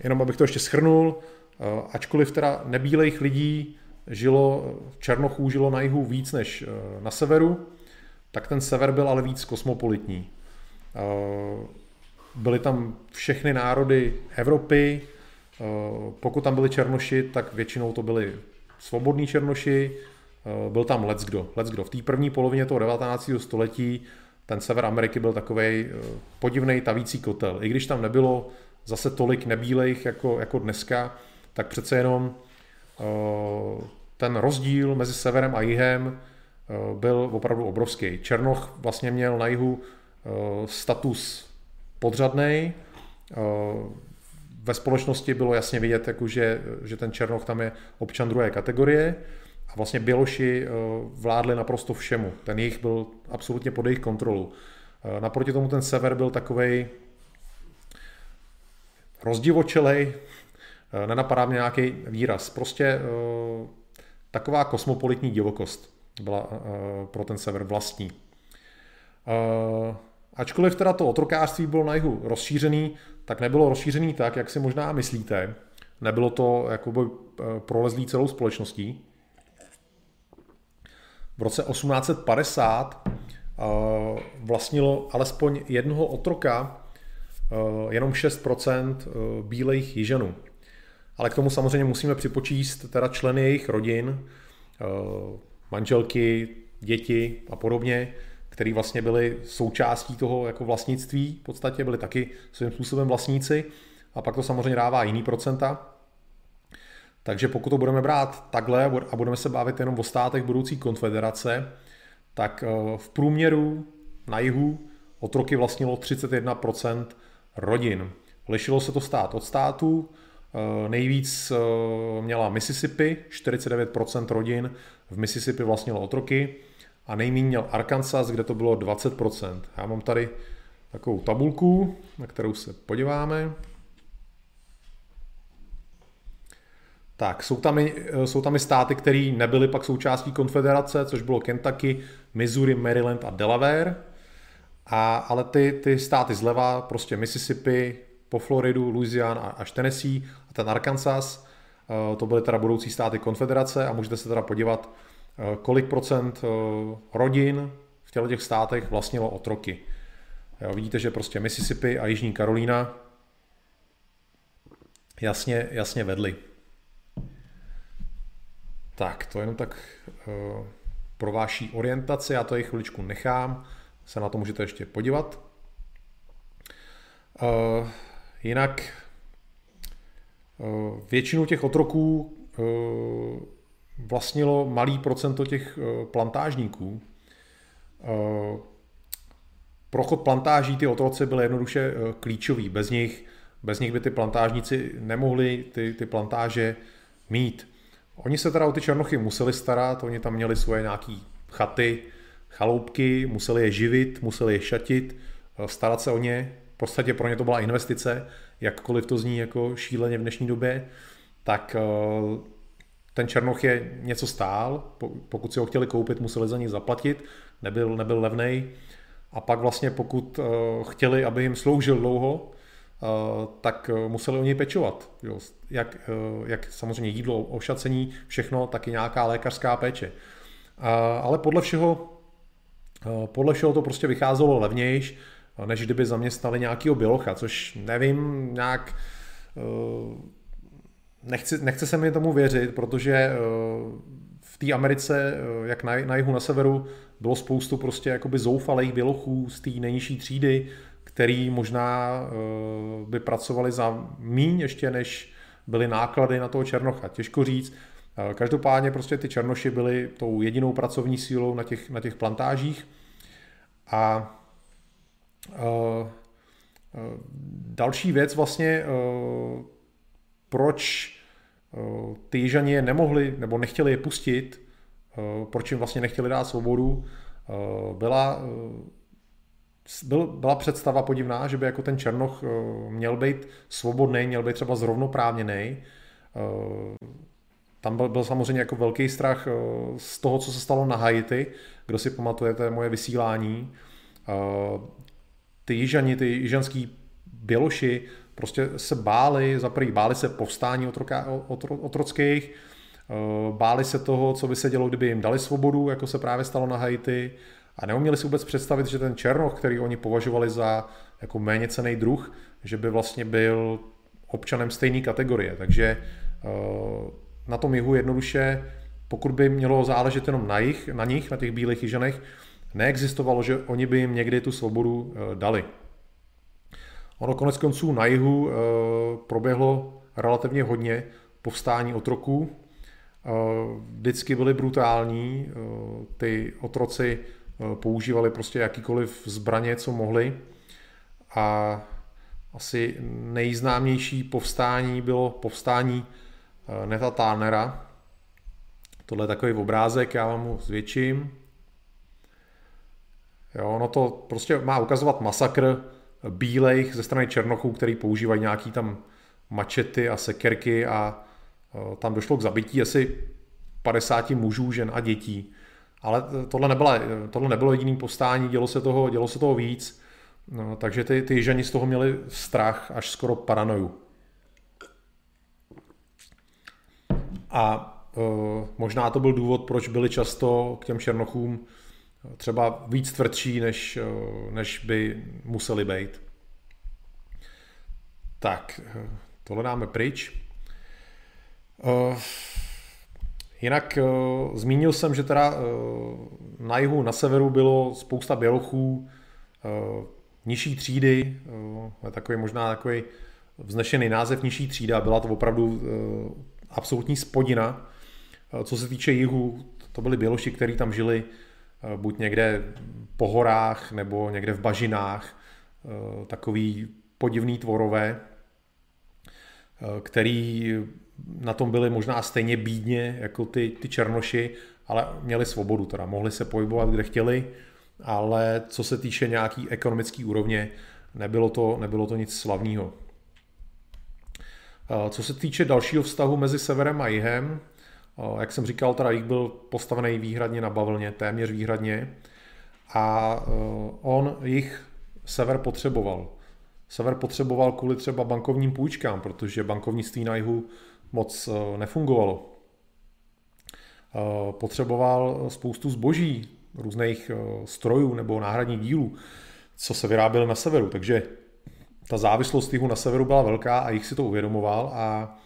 jenom abych to ještě schrnul, uh, ačkoliv teda nebílejch lidí žilo, černochů žilo na jihu víc než uh, na severu, tak ten sever byl ale víc kosmopolitní. Uh, byly tam všechny národy Evropy, Eh, pokud tam byli černoši, tak většinou to byli svobodní černoši, eh, byl tam let's kdo. Let's kdo. V té první polovině toho 19. století ten sever Ameriky byl takový eh, podivný tavící kotel. I když tam nebylo zase tolik nebílejch jako, jako dneska, tak přece jenom ten rozdíl mezi severem a jihem byl opravdu obrovský. Černoch vlastně měl na jihu status podřadný, ve společnosti bylo jasně vidět, jako že, že ten Černoch tam je občan druhé kategorie a vlastně Běloši eh, vládli naprosto všemu. Ten jich byl absolutně pod jejich kontrolu. Eh, naproti tomu ten sever byl takovej rozdivočelej, eh, nenapadá mě nějaký výraz. Prostě taková kosmopolitní divokost byla pro ten sever vlastní. Ačkoliv teda to otrokářství bylo na jihu rozšířený, tak nebylo rozšířený tak, jak si možná myslíte. Nebylo to jakoby prolezlý celou společností. V roce 1850 eh, vlastnilo alespoň jednoho otroka eh, jenom 6% bílejch jižanů. Ale k tomu samozřejmě musíme připočíst teda členy jejich rodin, manželky, děti a podobně, který vlastně byli součástí toho jako vlastnictví, v podstatě byli taky svým způsobem vlastníci a pak to samozřejmě dává jiný procenta. Takže pokud to budeme brát takhle a budeme se bavit jenom o státech budoucí konfederace, tak eh, v průměru na jihu otroky vlastnilo 31% rodin. Lišilo se to stát od států, eh, nejvíc eh, měla Mississippi, 49% rodin v Mississippi vlastnilo otroky, a nejméně měl Arkansas, kde to bylo 20%. Já mám tady takovou tabulku, na kterou se podíváme. Tak, jsou tam, i, jsou tam i státy, které nebyly pak součástí konfederace, což bylo Kentucky, Missouri, Maryland a Delaware. A, ale ty, ty státy zleva, prostě Mississippi, po Floridu, Louisiana až Tennessee a ten Arkansas, eh, to byly teda budoucí státy konfederace a můžete se teda podívat, eh, kolik procent eh, rodin v těchto těch státech vlastnilo otroky. Jo, vidíte, že prostě Mississippi a Jižní Karolína jasně, jasně vedli. Tak, to jenom tak uh, pro vaší orientaci, já to i chviličku nechám, se na to můžete ještě podívat. Uh, jinak uh, většinu těch otroků vlastnilo malý procento těch plantážníků. Prochod plantáží ty otroci byl jednoduše klíčový. Bez nich, bez nich by ty plantážníci nemohli ty, ty plantáže mít. Oni se teda o ty černochy museli starat, oni tam měli svoje nějaké chaty, chaloupky, museli je živit, museli je šatit, eh, starat se o ně. V podstatě pro ně to byla investice, jakkoliv to zní jako šíleně v dnešní době, tak eh, ten černoch je něco stál, pokud si ho chtěli koupit, museli za ní zaplatit, nebyl, nebyl levnej. A pak vlastně pokud eh, chtěli, aby jim sloužil dlouho, tak eh, museli o něj pečovat. Jak, eh, jak samozřejmě jídlo, ošacení, všechno, tak i nějaká lékařská péče. Ale podle všeho, podle všeho to prostě vycházelo levnější, než kdyby zaměstnali nějakého bělocha, což nevím, nějak nechci, nechce se mi tomu věřit, protože v té Americe, jak na, na jihu, na severu, bylo spoustu prostě jakoby zoufalých bělochů z té nejnižší třídy, který možná eh, by pracovali za míň ještě, než byly náklady na toho Černocha. Těžko říct. Eh, každopádně prostě ty Černoši byli tou jedinou pracovní sílou na těch, na těch plantážích a uh, další věc vlastně, proč ty jižani je nemohli nebo nechtěli je pustit, proč jim vlastně nechtěli dát svobodu, byla byl, byla představa podivná, že by jako ten Černoch eh, měl být svobodný, měl být třeba zrovnoprávněný. Eh, tam byl, byl samozřejmě jako velký strach eh, z toho, co se stalo na Haiti. Kdo si pamatujete moje vysílání. Ty jižani, ty jižanský běloši prostě se báli, za prvý báli se povstání otroka, otro, otrockých, báli se toho, co by se dělo, kdyby jim dali svobodu, jako se právě stalo na Haiti a neuměli si vůbec představit, že ten černoch, který oni považovali za jako méně cený druh, že by vlastně byl občanem stejné kategorie. Takže eh, na tom jihu jednoduše, pokud by mělo záležet jenom na, jich, na nich, na těch bílých jižanech, neexistovalo, že oni by jim někdy tu svobodu eh, dali. Ono konec konců na jihu eh, proběhlo relativně hodně povstání otroků. Vždycky byly brutální, ty otroci používali prostě jakýkoliv zbraně, co mohli. A asi nejznámější povstání bylo povstání eh, Neta Tánera. Tohle je takový obrázek, já vám ho zvětším. Jo, ono to prostě má ukazovat masakr bílejch ze strany Černochů, který používají nějaký tam mačety a sekerky a eh, tam došlo k zabití asi 50 mužů, žen a dětí. Ale tohle, nebyla, tohle nebylo jediný povstání, dělo se toho, dělo se toho víc, no, takže ty, ty jižani z toho měli strach, až skoro paranoju. A e, možná to byl důvod, proč byli často k těm černochům třeba víc tvrdší, než, e, než by museli být. Tak, e, tohle dáme pryč. E, Jinak uh, zmínil jsem, že teda uh, na jihu, na severu bylo spousta bělochů, uh, nižší třídy, uh, takový možná takový vznešený název nižší třída, byla to opravdu uh, absolutní spodina. Uh, co se týče jihu, to byli běloši, kteří tam žili uh, buď někde po horách nebo někde v bažinách, uh, takový podivný tvorové, který na tom byli možná stejně bídně jako ty, ty černoši, ale měli svobodu, teda mohli se pohybovat, kde chtěli, ale co se týče nějaký ekonomický úrovně, nebylo to, nebylo to nic slavného. Co se týče dalšího vztahu mezi severem a jihem, jak jsem říkal, teda jich byl postavený výhradně na bavlně, téměř výhradně. A on jich sever potřeboval. Sever potřeboval kvůli třeba bankovním půjčkám, protože bankovnictví na jihu moc nefungovalo. Potřeboval spoustu zboží, různých strojů nebo náhradních dílů, co se vyráběly na severu. Takže ta závislost jihu na severu byla velká a jich si to uvědomoval a,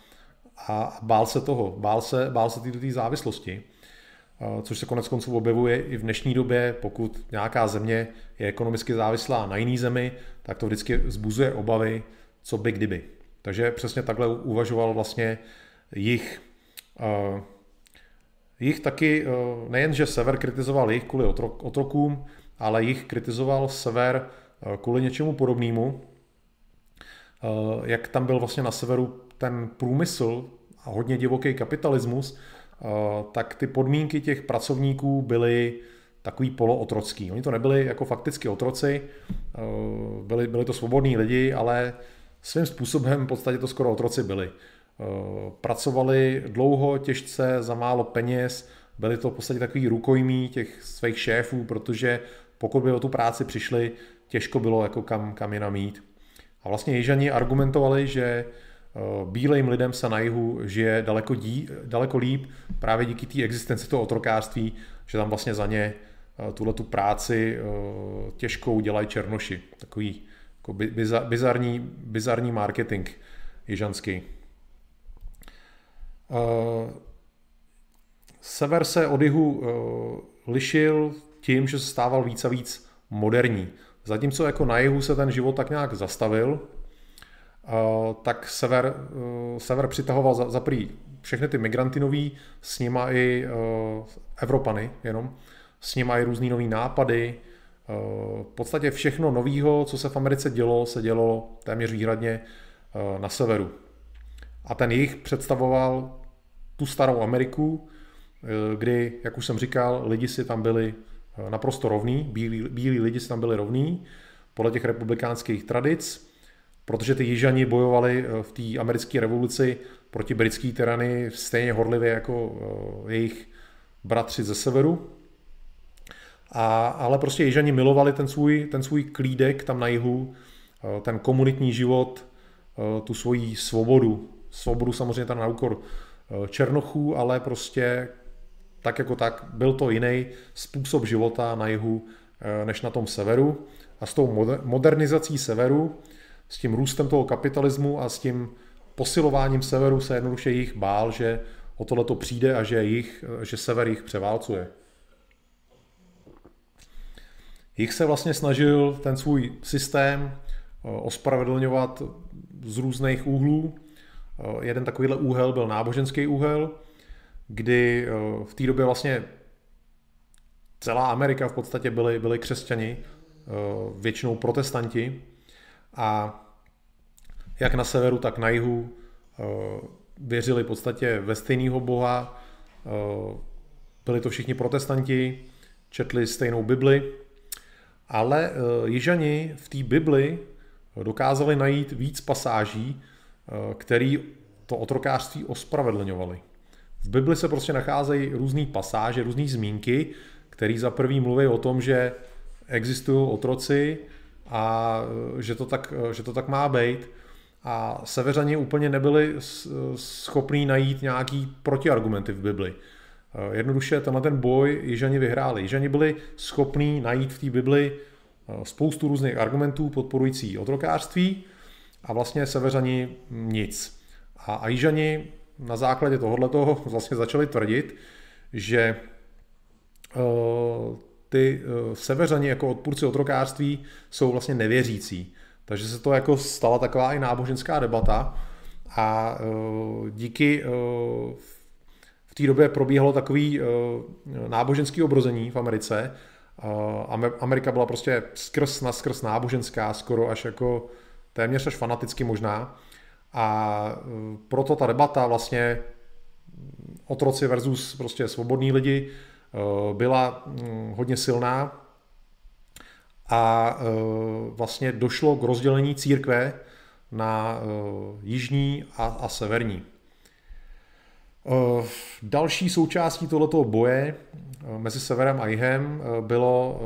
a bál se toho, bál se, bál se této závislosti, což se konec konců objevuje i v dnešní době, pokud nějaká země je ekonomicky závislá na jiný zemi, tak to vždycky zbuzuje obavy, co by kdyby. Takže přesně takhle uvažoval vlastně jich. Jich taky, nejen, že sever kritizoval jich kvůli otrokům, ale jich kritizoval sever kvůli něčemu podobnému, Eh, jak tam byl vlastně na severu ten průmysl a hodně divoký kapitalismus, eh, tak ty podmínky těch pracovníků byly takový polootrocký. Oni to nebyli jako fakticky otroci, eh, byli, byli to svobodní lidi, ale svým způsobem v podstatě to skoro otroci byli. Pracovali dlouho, těžce, za málo peněz, byli to v podstatě takový rukojmí těch svých šéfů, protože pokud by o tu práci přišli, těžko bylo jako kam, kam je namít. A vlastně Jižani argumentovali, že eh, bílým lidem se na jihu žije daleko, dí, daleko líp právě díky té existenci toho otrokářství, že tam vlastně za ně eh, tuhle tu práci eh, těžkou dělají černoši. Takový jako bizarní, bizarní marketing jižanský. Sever se od jihu lišil tím, že se stával víc a víc moderní. Zatímco jako na jihu se ten život tak nějak zastavil, tak sever, sever přitahoval za, za prý všechny ty migranty nový, s nima i Evropany jenom, s nima i různý nový nápady, v podstatě všechno novýho, co se v Americe dělo, se dělo téměř výhradně na severu. A ten jich představoval tu starou Ameriku, kdy, jak už jsem říkal, lidi si tam byli naprosto rovný, bílí, bílí lidi si tam byli rovní, podle těch republikánských tradic, protože ty jižani bojovali eh, v té americké revoluci proti britské tyrany stejně horlivě jako eh, jejich bratři ze severu. A, ale prostě jižani milovali ten svůj, ten svůj klídek tam na jihu, eh, ten komunitní život, tu svoji svobodu. Svobodu samozřejmě tam na úkor černochů, ale prostě tak jako tak byl to jiný způsob života na jihu eh, než na tom severu. A s tou modernizací severu, s tím růstem toho kapitalismu a s tím posilováním severu se jednoduše jich bál, že o tohle to přijde a že, jich, eh, že sever jich převálcuje. Jich se vlastně snažil ten svůj systém eh, ospravedlňovat z různých úhlů. Jeden takovýhle úhel byl náboženský úhel, kdy eh, v té době vlastně celá Amerika v podstatě byli, byli křesťani, eh, většinou protestanti. A jak na severu, tak na jihu eh, věřili v podstatě ve stejného boha, byli to všichni protestanti, četli stejnou Bibli, ale Jižani v té Bibli dokázali najít víc pasáží, který to otrokářství ospravedlňovali. V Bibli se prostě nacházejí různé pasáže, různé zmínky, které za prvý mluví o tom, že existují otroci a e, že to tak, že to tak má být. A severani úplně nebyli schopní najít nějaký protiargumenty v Bibli. E, jednoduše tenhle ten boj Jižani vyhráli. Jižani byli schopní najít v té Bibli spoustu různých argumentů podporující otrokářství a vlastně severani nic. A, a Jižani na základě tohohle toho vlastně začali tvrdit, že eh, ty eh, severani jako odpůrci otrokářství jsou vlastně nevěřící. Takže se to jako stala taková i náboženská debata a eh, díky té době probíhalo takový náboženský obrození v Americe. Amerika byla prostě skrz na skrz náboženská, skoro až jako téměř až fanaticky možná. A e, proto ta debata vlastně otroci versus prostě svobodní lidi byla mm, hodně silná a vlastně došlo k rozdělení církve na jižní a, a severní. Další součástí tohoto boje mezi severem a jihem bylo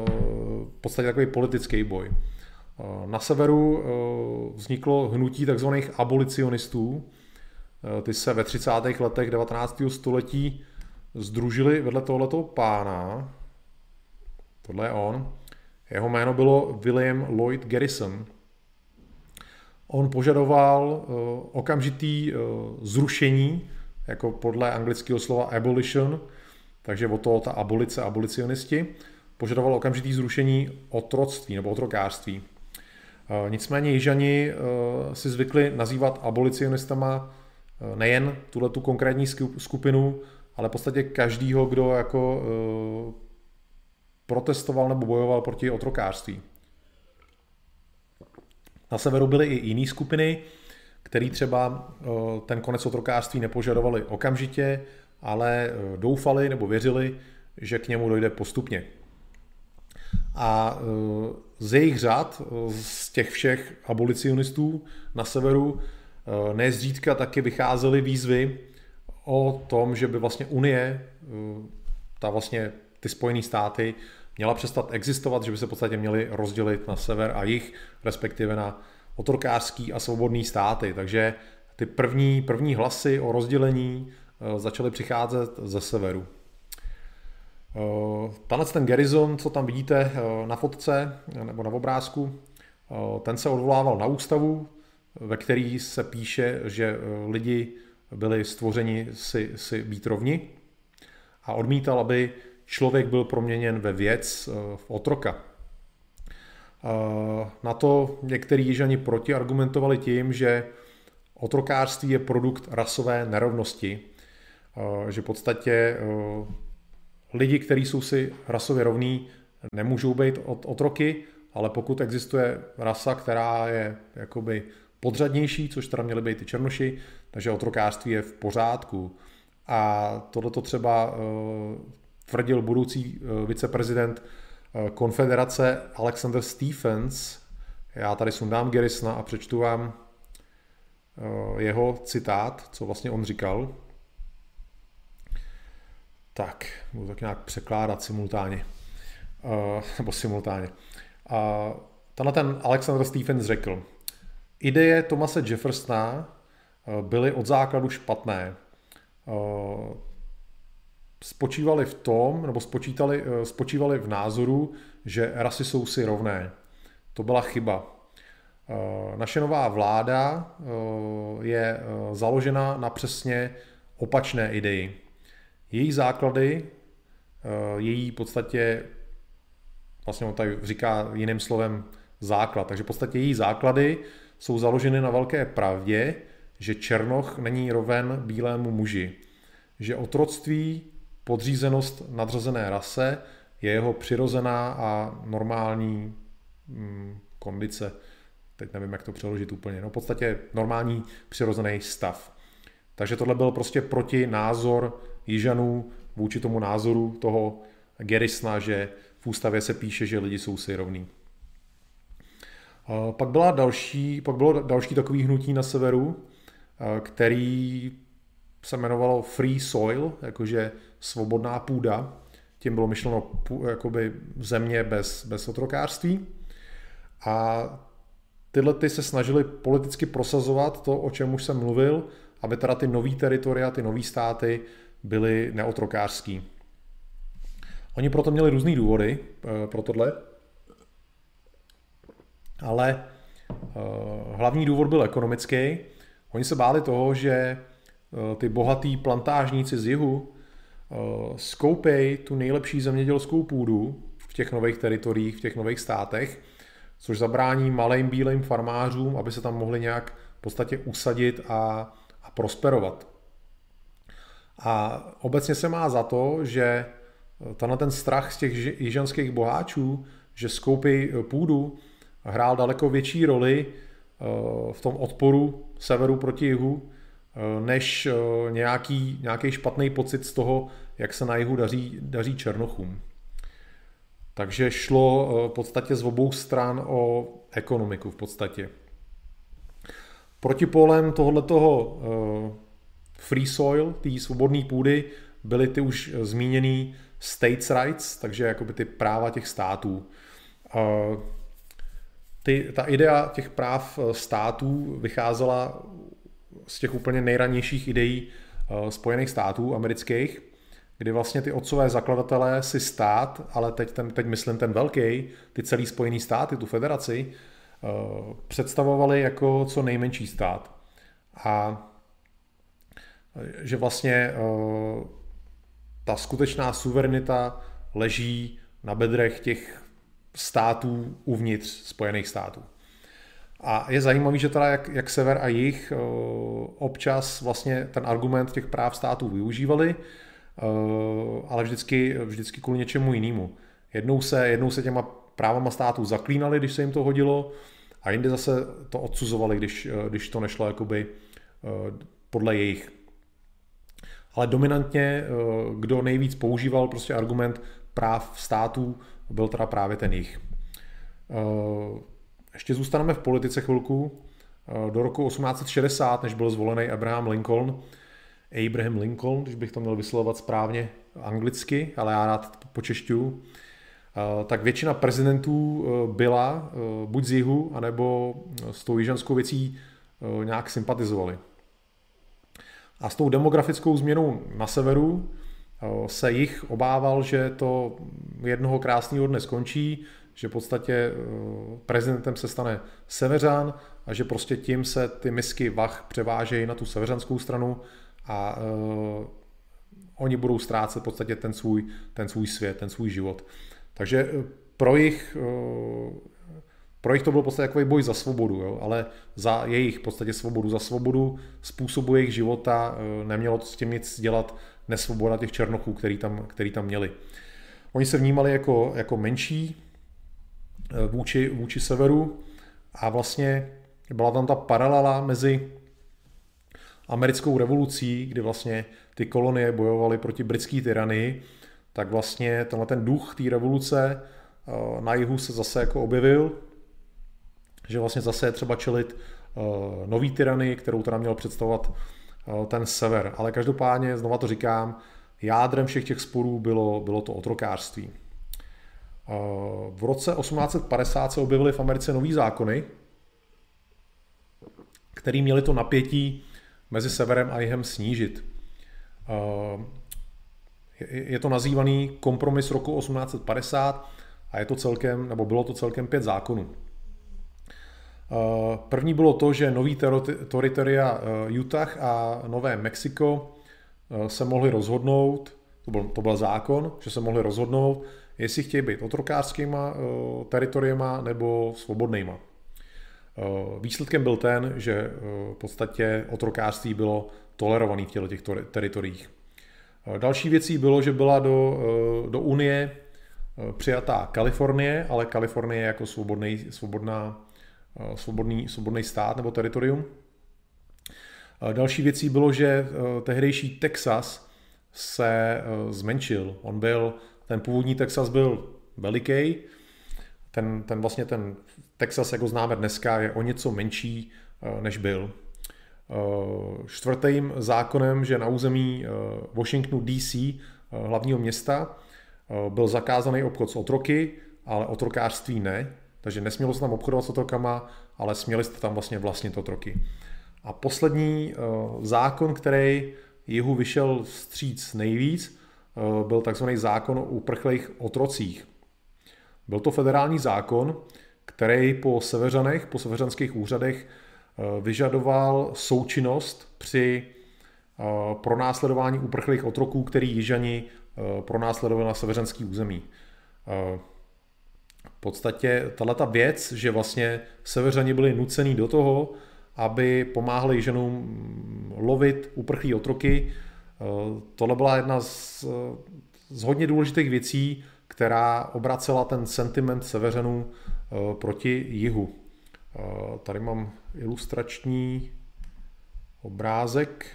v podstatě takový politický boj. Na severu vzniklo hnutí tzv. abolicionistů. Ty se ve 30. letech 19. století združili vedle tohoto pána. Tohle je on. Jeho jméno bylo William Lloyd Garrison. On požadoval okamžitý zrušení jako podle anglického slova abolition, takže o to ta abolice, abolicionisti, požadoval okamžitý zrušení otroctví nebo otrokářství. E, nicméně Jižani e, si zvykli nazývat abolicionistama e, nejen tuhle tu konkrétní skupinu, ale v podstatě každýho, kdo jako protestoval nebo bojoval proti otrokářství. Na severu byly i jiné skupiny, který třeba eh, ten konec otrokářství nepožadovali okamžitě, ale eh, doufali nebo věřili, že k němu dojde postupně. A eh, z jejich řad, z těch všech abolicionistů na severu, nezřídka taky vycházely výzvy o tom, že by vlastně Unie, ta vlastně ty Spojené státy, měla přestat existovat, že by se v podstatě měly rozdělit na sever a jich, respektive na otrokářský a svobodný státy. Takže ty první, první hlasy o rozdělení eh, začaly přicházet ze severu. Eh, tenhle ten Garrison, co tam vidíte eh, na fotce nebo na obrázku, ten se odvolával na ústavu, ve který se píše, že lidi byli stvořeni si, si být rovni a odmítal, aby člověk byl proměněn ve věc v otroka. Na to některý jižani protiargumentovali tím, že otrokářství je produkt rasové nerovnosti, že v podstatě lidi, kteří jsou si rasově rovní, nemůžou být otroky, ale pokud existuje rasa, která je jakoby podřadnější, což teda měly být i černoši, takže otrokářství je v pořádku. A tohleto třeba tvrdil budoucí viceprezident Eh, konfederace Alexander Stephens. Já tady sundám Gerisna a přečtu vám eh, jeho citát, co vlastně on říkal. Tak, budu tak nějak překládat simultánně. Uh, nebo simultánně. Uh, tenhle ten Alexander Stephens řekl, ideje Thomase Jeffersona byly od základu špatné spočívali v tom, nebo spočítali, eh, spočívali v názoru, že rasy jsou si rovné. To byla chyba. Eh, naše nová vláda eh, je založena na přesně opačné ideji. Její základy, její podstatě, vlastně on tady říká jiným slovem základ, takže v podstatě její základy jsou založeny na velké pravdě, že černoch není roven bílému muži, že otroctví podřízenost nadřazené rase je jeho přirozená a normální mm, kondice. Teď nevím, jak to přeložit úplně. No v podstatě normální přirozený stav. Takže tohle byl prostě proti názor Jižanů vůči tomu názoru toho Gerisna, že v ústavě se píše, že lidi jsou si rovní. Pak, byla další, pak bylo další takový hnutí na severu, který se jmenovalo Free Soil, jakože svobodná půda. Tím bylo myšleno jakoby země bez, bez otrokářství. A tyhle ty se snažili politicky prosazovat to, o čem už jsem mluvil, aby teda ty nový teritoria, ty nový státy byly neotrokářský. Oni proto měli různé důvody eh, pro tohle, ale eh, hlavní důvod byl ekonomický. Oni se báli toho, že ty bohatý plantážníci z jihu Eh, skoupej tu nejlepší zemědělskou půdu v těch nových teritoriích, v těch nových státech, což zabrání malým bílým farmářům, aby se tam mohli nějak v podstatě usadit a, a prosperovat. A obecně se má za to, že eh, tenhle ten strach z těch jižanských boháčů, že skoupí eh, půdu, hrál daleko větší roli v tom odporu severu proti jihu, než nějaký, nějaký špatný pocit z toho, jak se na jihu daří, daří Černochům. Takže šlo eh, v podstatě z obou stran o ekonomiku v podstatě. Protipólem tohoto free soil, té svobodné půdy, byly ty už zmíněný states rights, takže jakoby ty práva těch států. Ty, ta idea těch práv států vycházela z těch úplně nejranějších ideí Spojených států amerických, kdy vlastně ty otcové zakladatelé si stát, ale teď, ten, teď myslím ten velký, ty celý spojený státy, tu federaci, uh, představovali jako co nejmenší stát. A eh, že vlastně ta skutečná suverenita leží na bedrech těch států uvnitř Spojených států. A je zajímavý, že teda jak, jak sever a jich občas vlastně ten argument těch práv států využívali, Eh, ale vždycky, vždycky kvůli něčemu jinému. Jednou se, jednou se těma právama států zaklínali, když se jim to hodilo, a jinde zase to odsuzovali, když, eh, když to nešlo jakoby eh, podle jejich. Ale dominantně, kdo nejvíc používal prostě argument práv států, byl teda právě ten jich. Ještě zůstaneme v politice chvilku. Do roku 1860, než byl zvolený Abraham Lincoln, Abraham Lincoln, když bych to měl vyslovovat správně anglicky, ale já rád počešťu, eh, tak většina prezidentů eh, byla eh, buď z jihu, anebo s tou jižanskou věcí nějak sympatizovali. A s tou demografickou změnou na severu se jich obával, že to jednoho krásného dne skončí, že v podstatě prezidentem se stane seveřan a že prostě tím se ty misky vach převážejí na tu seveřanskou stranu a uh, oni budou ztrácet v podstatě ten svůj, ten svůj svět, ten svůj život. Takže eh, pro jich, uh, pro jich to byl v podstatě takový boj za svobodu, jo? ale za jejich v podstatě svobodu, za svobodu způsobu jejich života uh, nemělo s tím nic dělat nesvoboda těch černochů, který tam, který tam měli. Oni se vnímali jako, jako menší vůči, vůči severu a vlastně byla tam ta paralela mezi americkou revolucí, kdy vlastně ty kolonie bojovaly proti britské tyranii, tak vlastně tenhle ten duch té revoluce eh, na jihu se zase jako objevil, že vlastně zase je třeba čelit eh, nový tyranii, kterou teda měl představovat eh, ten sever. Ale každopádně, znova to říkám, jádrem všech těch sporů bylo, bylo to otrokářství. V roce 1850 se objevily v Americe nový zákony, který měli to napětí mezi severem a jihem snížit. Je to nazývaný kompromis roku 1850 a je to celkem, nebo bylo to celkem pět zákonů. První bylo to, že nový teritoria eh, Utah a Nové Mexiko se mohli rozhodnout, to byl, to byl zákon, že se mohli rozhodnout, jestli chtějí být otrokářskýma teritoriema nebo svobodnýma. Eh, výsledkem byl ten, že eh, v podstatě otrokářství bylo tolerované v těle těch teritoriích. Eh, další věcí bylo, že byla do, do Unie přijatá Kalifornie, ale Kalifornie jako svobodný, svobodná, svobodný, svobodný stát nebo teritorium. Další věcí bylo, že tehdejší Texas se zmenšil. On byl, ten původní Texas byl veliký, ten, ten vlastně ten Texas, jako známe dneska, je o něco menší, eh, než byl. Eh, čtvrtým zákonem, že na území eh, Washingtonu DC, hlavního města, byl zakázaný obchod s otroky, ale otrokářství ne, takže nesmělo se tam obchodovat s otrokama, ale směli jste tam vlastně vlastnit otroky. A poslední zákon, který jihu vyšel vstříc nejvíc, byl takzvaný zákon o uprchlých otrocích. Byl to federální zákon, který po seveřanech, po seveřanských úřadech eh, vyžadoval součinnost při eh, pronásledování uprchlých otroků, který jižani eh, pronásledovali na seveřanský území. V podstatě tato věc, že vlastně seveřani byli nuceni do toho, aby pomáhali ženům lovit uprchlí otroky, tohle byla jedna z, z hodně důležitých věcí, která obracela ten sentiment seveřanů eh, proti jihu. Eh, tady mám ilustrační obrázek.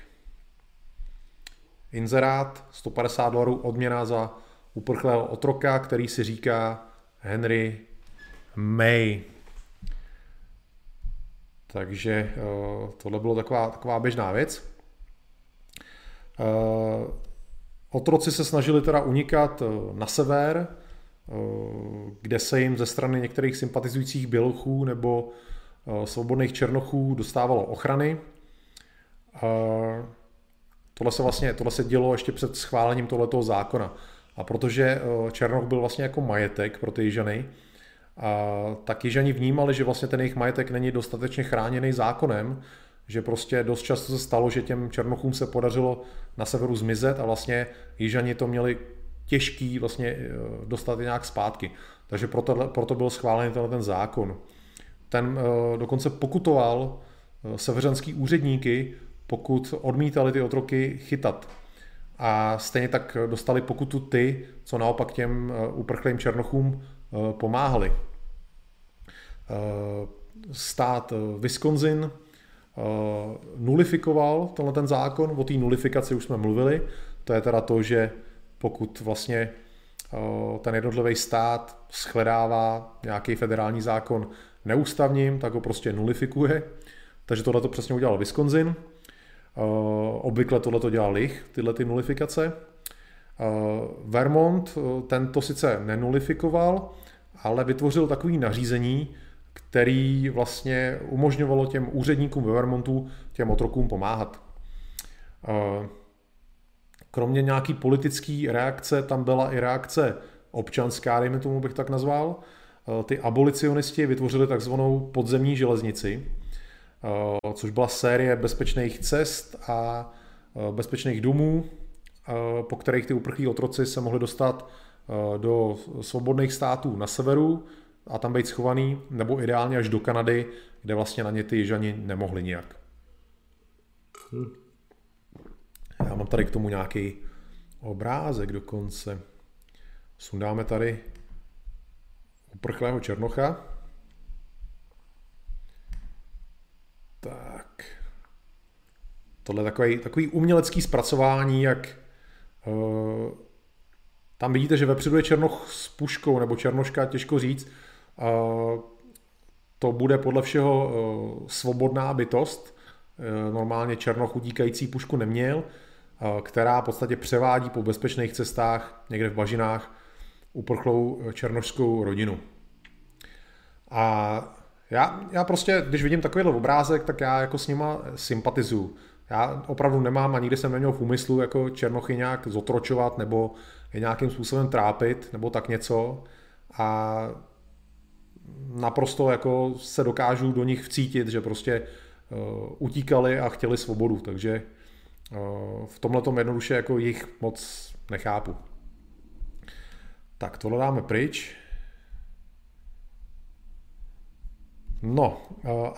Inzerát 150 dolarů odměna za uprchlého otroka, který si říká Henry May. Takže tohle bylo taková, taková běžná věc. Otroci se snažili teda unikat na sever, kde se jim ze strany některých sympatizujících bělochů nebo svobodných černochů dostávalo ochrany. Tohle se vlastně tohle se dělo ještě před schválením tohoto zákona. A protože Černoch byl vlastně jako majetek pro ty Jižany, tak Jižani vnímali, že vlastně ten jejich majetek není dostatečně chráněný zákonem, že prostě dost často se stalo, že těm Černochům se podařilo na severu zmizet a vlastně Jižani to měli těžký vlastně eh, dostat nějak zpátky. Takže proto, proto byl schválen tenhle ten zákon. Ten eh, dokonce pokutoval eh, severanský úředníky, pokud odmítali ty otroky chytat. A stejně tak dostali pokutu ty, co naopak těm uprchlým černochům pomáhali. Stát Wisconsin nulifikoval tenhle ten zákon, o té nulifikaci už jsme mluvili, to je teda to, že pokud vlastně ten jednotlivý stát shledává nějaký federální zákon neústavním, tak ho prostě nulifikuje. Takže tohle to přesně udělal Wisconsin. Obvykle tohle to dělal Lich, tyhle ty nulifikace. Vermont ten to sice nenulifikoval, ale vytvořil takový nařízení, který vlastně umožňovalo těm úředníkům ve Vermontu těm otrokům pomáhat. Kromě nějaký politický reakce, tam byla i reakce občanská, dejme tomu bych tak nazval. Ty abolicionisti vytvořili takzvanou podzemní železnici, což byla série bezpečných cest a bezpečných domů, po kterých ty uprchlí otroci se mohli dostat do svobodných států na severu, a tam být schovaný, nebo ideálně až do Kanady, kde vlastně na ně ty jižani nemohli nijak. Hm. Já mám tady k tomu nějaký obrázek dokonce. Sundáme tady uprchlého černocha. Tak. Tohle je takový, takový umělecký zpracování, jak uh, tam vidíte, že vepředu je černoch s puškou, nebo černoška, těžko říct, to bude podle všeho eh, svobodná bytost, eh, normálně černoch utíkající pušku neměl, eh, která v podstatě převádí po bezpečných cestách někde v bažinách uprchlou černošskou rodinu. A já, já prostě, když vidím takovýhle obrázek, tak já jako s nima sympatizuju. Já opravdu nemám a nikdy jsem neměl v úmyslu jako černochy nějak zotročovat nebo je nějakým způsobem trápit nebo tak něco. A naprosto jako se dokážu do nich vcítit, že prostě uh, utíkali a chtěli svobodu, takže uh, v tomhle tom jednoduše jako jich moc nechápu. Tak tohle dáme pryč. No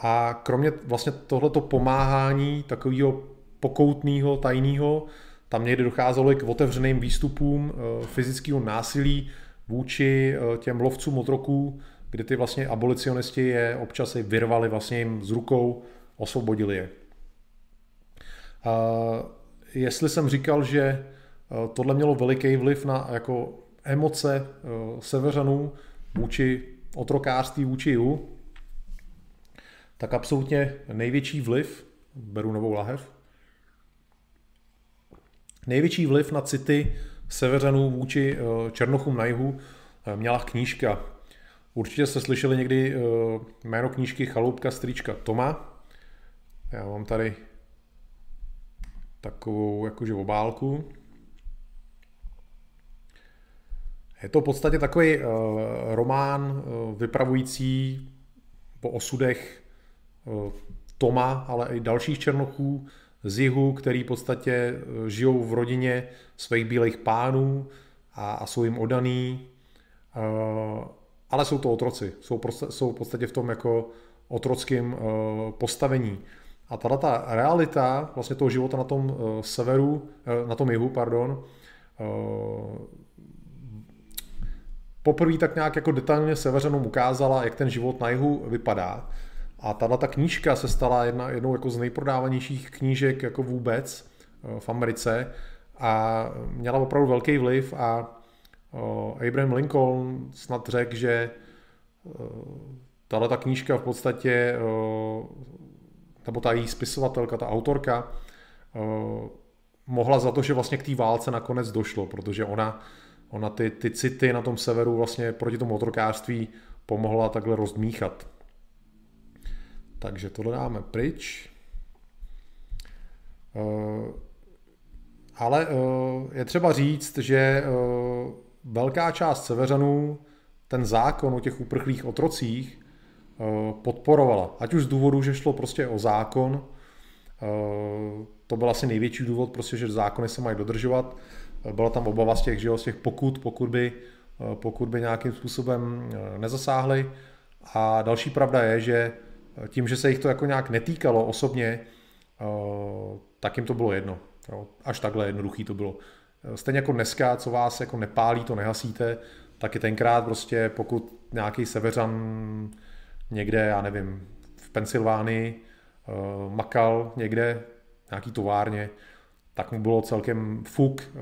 a kromě vlastně tohleto pomáhání takového pokoutného, tajného, tam někdy docházelo i k otevřeným výstupům fyzického násilí vůči těm lovcům otroků, kdy ty vlastně abolicionisti je občas i vyrvali vlastně jim z rukou, osvobodili je. A jestli jsem říkal, že tohle mělo veliký vliv na jako emoce severanů vůči otrokářství vůči jihu, tak absolutně největší vliv, beru novou lahev, největší vliv na city severanů vůči Černochům na jihu měla knížka Určitě jste slyšeli někdy uh, jméno knížky Chaloupka strička Toma. Já mám tady takovou jakože obálku. Je to v podstatě takový uh, román uh, vypravující po osudech uh, Toma, ale i dalších černochů z jihu, který v podstatě žijou v rodině svých bílých pánů a, a jsou jim odaný. Uh, ale jsou to otroci, jsou, prostě, jsou v podstatě v tom jako otrockém uh, postavení. A tato ta realita vlastně toho života na tom uh, severu, uh, na tom jihu, pardon, poprvé tak nějak jako detailně severanům ukázala, jak ten život na jihu vypadá. A tato ta knížka se stala jedna, jednou jako z nejprodávanějších knížek jako vůbec v Americe a měla opravdu velký vliv a Abraham Lincoln snad řekl, že tahle ta knížka v podstatě, nebo ta její spisovatelka, ta autorka, mohla za to, že vlastně k té válce nakonec došlo, protože ona, ona ty, ty city na tom severu vlastně proti tomu otrokářství pomohla takhle rozdmíchat. Takže to dáme pryč. Ale je třeba říct, že velká část severanů ten zákon o těch uprchlých otrocích podporovala. Ať už z důvodu, že šlo prostě o zákon, to byl asi největší důvod, prostě, že zákony se mají dodržovat. Byla tam obava z těch, že z těch pokud, pokud by, pokud by nějakým způsobem nezasáhly. A další pravda je, že tím, že se jich to jako nějak netýkalo osobně, tak jim to bylo jedno. Až takhle jednoduchý to bylo. Stejně jako dneska, co vás jako nepálí, to nehasíte, tak i tenkrát prostě pokud nějaký severan někde, já nevím, v Pensylvánii makal někde nějaký továrně, tak mu bylo celkem fuk, eh,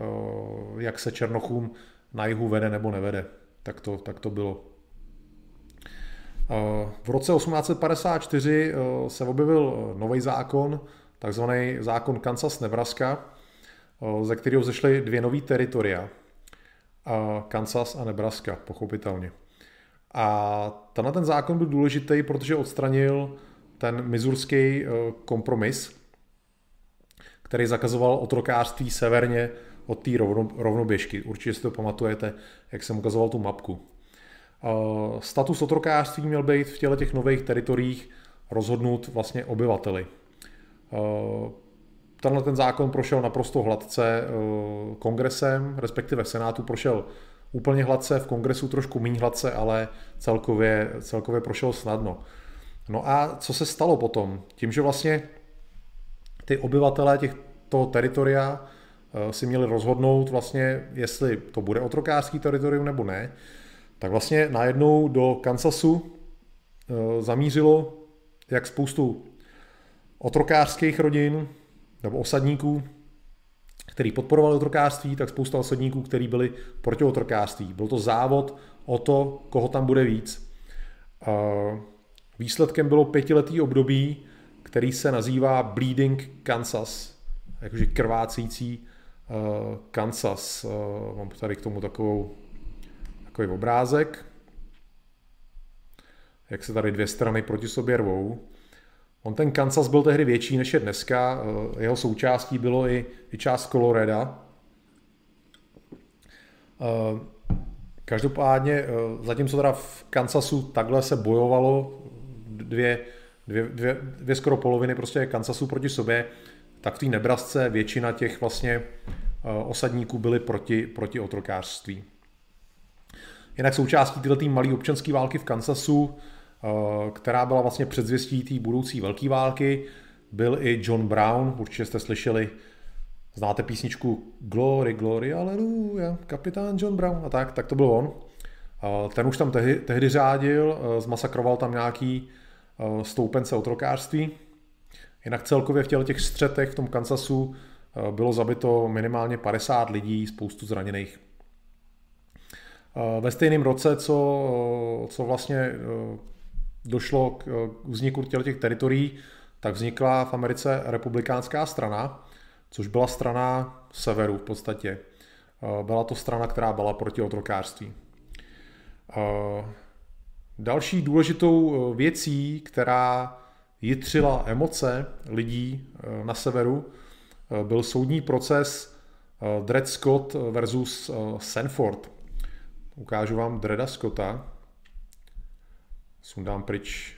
jak se Černochům na jihu vede nebo nevede. Tak to, tak to bylo. Eh, v roce 1854 eh, se objevil nový zákon, takzvaný zákon Kansas-Nebraska, ze kterého zešly dvě nové teritoria. Kansas a Nebraska, pochopitelně. A tenhle ten zákon byl důležitý, protože odstranil ten mizurský kompromis, který zakazoval otrokářství severně od té rovno, rovnoběžky. Určitě si to pamatujete, jak jsem ukazoval tu mapku. Status otrokářství měl být v těle těch nových teritoriích rozhodnut vlastně obyvateli. Tenhle ten zákon prošel naprosto hladce kongresem, respektive senátu prošel úplně hladce, v kongresu trošku méně hladce, ale celkově, celkově prošel snadno. No a co se stalo potom? Tím, že vlastně ty obyvatelé těch, toho teritoria eh, si měli rozhodnout vlastně, jestli to bude otrokářský teritorium nebo ne, tak vlastně najednou do Kansasu eh, zamířilo jak spoustu otrokářských rodin nebo osadníků, který podporovali otrokářství, tak spousta osadníků, kteří byli proti otrokářství. Byl to závod o to, koho tam bude víc. Eh, výsledkem bylo pětiletý období, který se nazývá Bleeding Kansas, jakože krvácející uh, Kansas. Uh, mám tady k tomu takovou, takový obrázek, jak se tady dvě strany proti sobě rvou. On ten Kansas byl tehdy větší než je dneska, uh, jeho součástí bylo i, i část Coloreda. Uh, každopádně, uh, zatímco teda v Kansasu takhle se bojovalo dvě dvě, dvě, dvě skoro poloviny prostě Kansasu proti sobě, tak v té Nebrasce většina těch vlastně eh, osadníků byly proti, proti otrokářství. Jinak součástí této malé občanské války v Kansasu, eh, která byla vlastně předzvěstí té budoucí velké války, byl i John Brown, určitě jste slyšeli, znáte písničku Glory, Glory, Aleluja, kapitán John Brown a tak, tak to byl on. Eh, ten už tam tehdy, tehdy řádil, zmasakroval tam nějaký Eh, stoupence otrokářství. Jinak celkově v těle těch střetech v tom Kansasu eh, bylo zabito minimálně 50 lidí, spoustu zraněných. Eh, ve stejném roce, co, co vlastně došlo k vzniku těle těch teritorií, tak vznikla v Americe republikánská strana, což byla strana severu v podstatě. Byla to strana, která byla proti otrokářství. Další důležitou eh, věcí, která jitřila emoce lidí eh, na severu, eh, byl soudní proces Dred Scott versus Sanford. Ukážu vám Dreda Scotta. Sundám pryč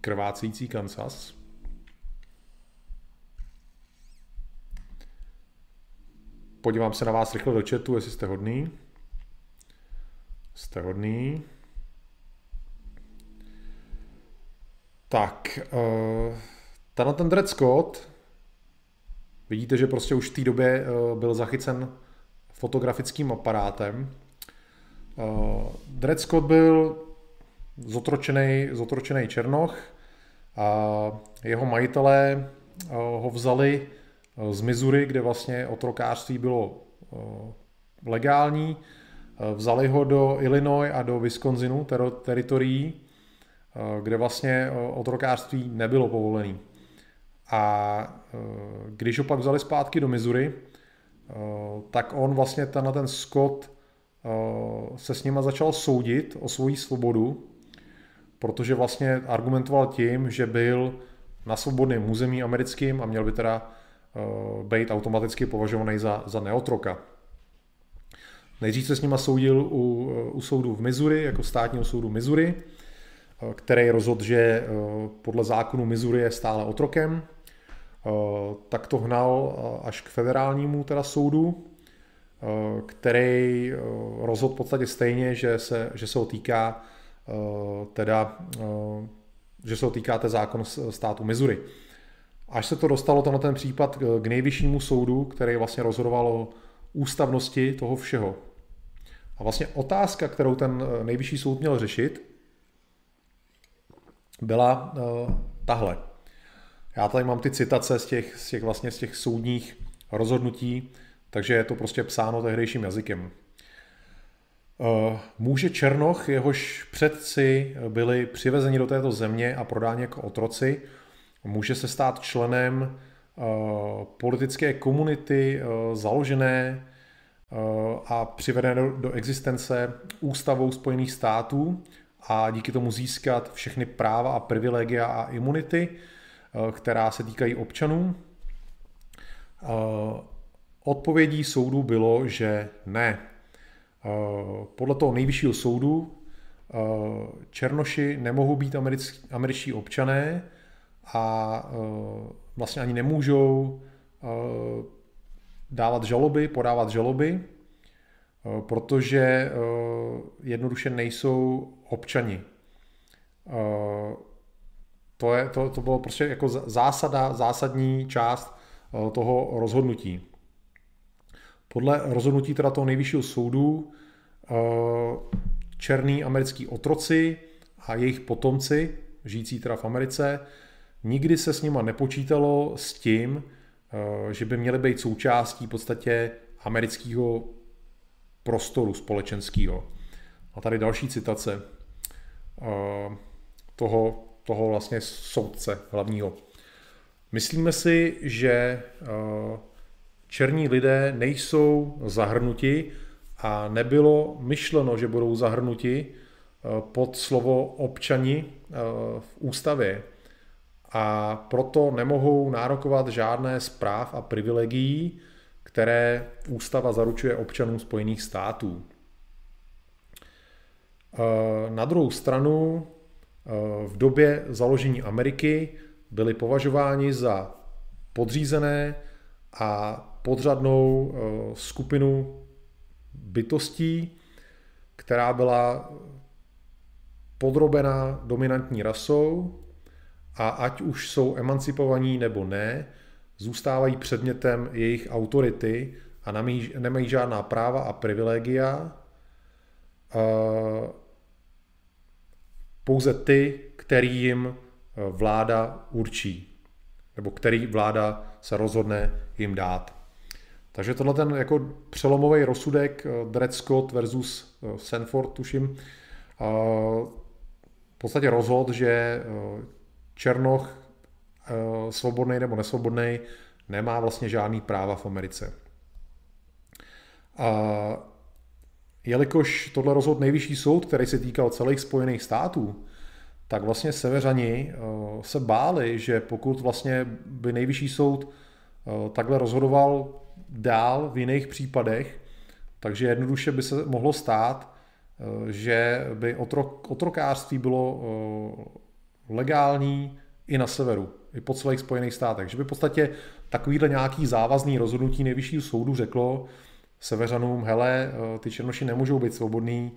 krvácející Kansas. Podívám se na vás rychle do chatu, jestli jste hodný. Jste hodný. Tak, uh, tenhle ten Dred Scott, vidíte, že prostě už v té době uh, byl zachycen fotografickým aparátem. Uh, Dred Scott byl zotročený, černoch a jeho majitelé uh, ho vzali uh, z Missouri, kde vlastně otrokářství bylo uh, legální. Vzali ho do Illinois a do Wisconsinu, ter- teritorií, kde vlastně otrokářství nebylo povolené. A když ho pak vzali zpátky do Missouri, tak on vlastně ten, ten Scott se s nima začal soudit o svoji svobodu, protože vlastně argumentoval tím, že byl na svobodném území americkým a měl by teda být automaticky považovaný za, za neotroka. Nejdřív se s nima soudil u, u soudu v Missouri, jako státního soudu Missouri, který rozhodl, že podle zákonu Missouri je stále otrokem. Tak to hnal až k federálnímu teda soudu, který rozhodl v podstatě stejně, že se, že se ho týká teda, že se ho týká té zákon státu Missouri. Až se to dostalo na ten případ k nejvyššímu soudu, který vlastně rozhodoval o ústavnosti toho všeho. A vlastně otázka, kterou ten eh, nejvyšší soud měl řešit, byla tahle. Já tady mám ty citace z těch, z těch, vlastně z těch soudních rozhodnutí, takže je to prostě psáno tehdejším jazykem. Uh, může Černoch, jehož předci byli přivezeni do této země a prodáni jako otroci, může se stát členem uh, politické komunity uh, založené a přivedené do existence ústavou Spojených států a díky tomu získat všechny práva a privilegia a imunity, která se týkají občanů. Odpovědí soudu bylo, že ne. Podle toho nejvyššího soudu Černoši nemohou být američtí občané a vlastně ani nemůžou dávat žaloby, podávat žaloby, eh, protože eh, jednoduše nejsou občani. Eh, to, je, to, to bylo prostě jako zásada, zásadní část toho rozhodnutí. Podle rozhodnutí teda toho nejvyššího soudu černý americký otroci a jejich potomci, žijící teda v Americe, nikdy se s nima nepočítalo s tím, Eh, že by měly být součástí v podstatě amerického prostoru společenského. A tady další citace eh, toho, toho vlastně soudce hlavního. Myslíme si, že eh, černí lidé nejsou zahrnuti a nebylo myšleno, že budou zahrnuti pod slovo občani v ústavě a proto nemohou nárokovat žádné zpráv a privilegií, které ústava zaručuje občanům Spojených států. E, na druhou stranu v době založení Ameriky byli považováni za podřízené a podřadnou e, skupinu bytostí, která byla podrobena dominantní rasou a ať už jsou emancipovaní nebo ne, zůstávají předmětem jejich autority a nemají žádná práva a privilegia. Pouze ty, který jim e, vláda určí, nebo který vláda se rozhodne jim dát. Takže tohle ten jako přelomový rozsudek e, Dred Scott versus e, Sanford, tuším, v podstatě rozhod, že Černoch, eh, svobodný nebo nesvobodný, nemá vlastně žádný práva v Americe. A jelikož tohle rozhodl nejvyšší soud, který se týkal celých Spojených států, tak vlastně severani eh, se báli, že pokud vlastně by nejvyšší soud eh, takhle rozhodoval dál v jiných případech, takže jednoduše by se mohlo stát, že by otrok, otrokářství bylo legální i na severu, i po celých Spojených státech. Že by v podstatě takovýhle nějaký závazný rozhodnutí nejvyššího soudu řeklo severanům, hele, eh, ty černoši nemůžou být svobodní,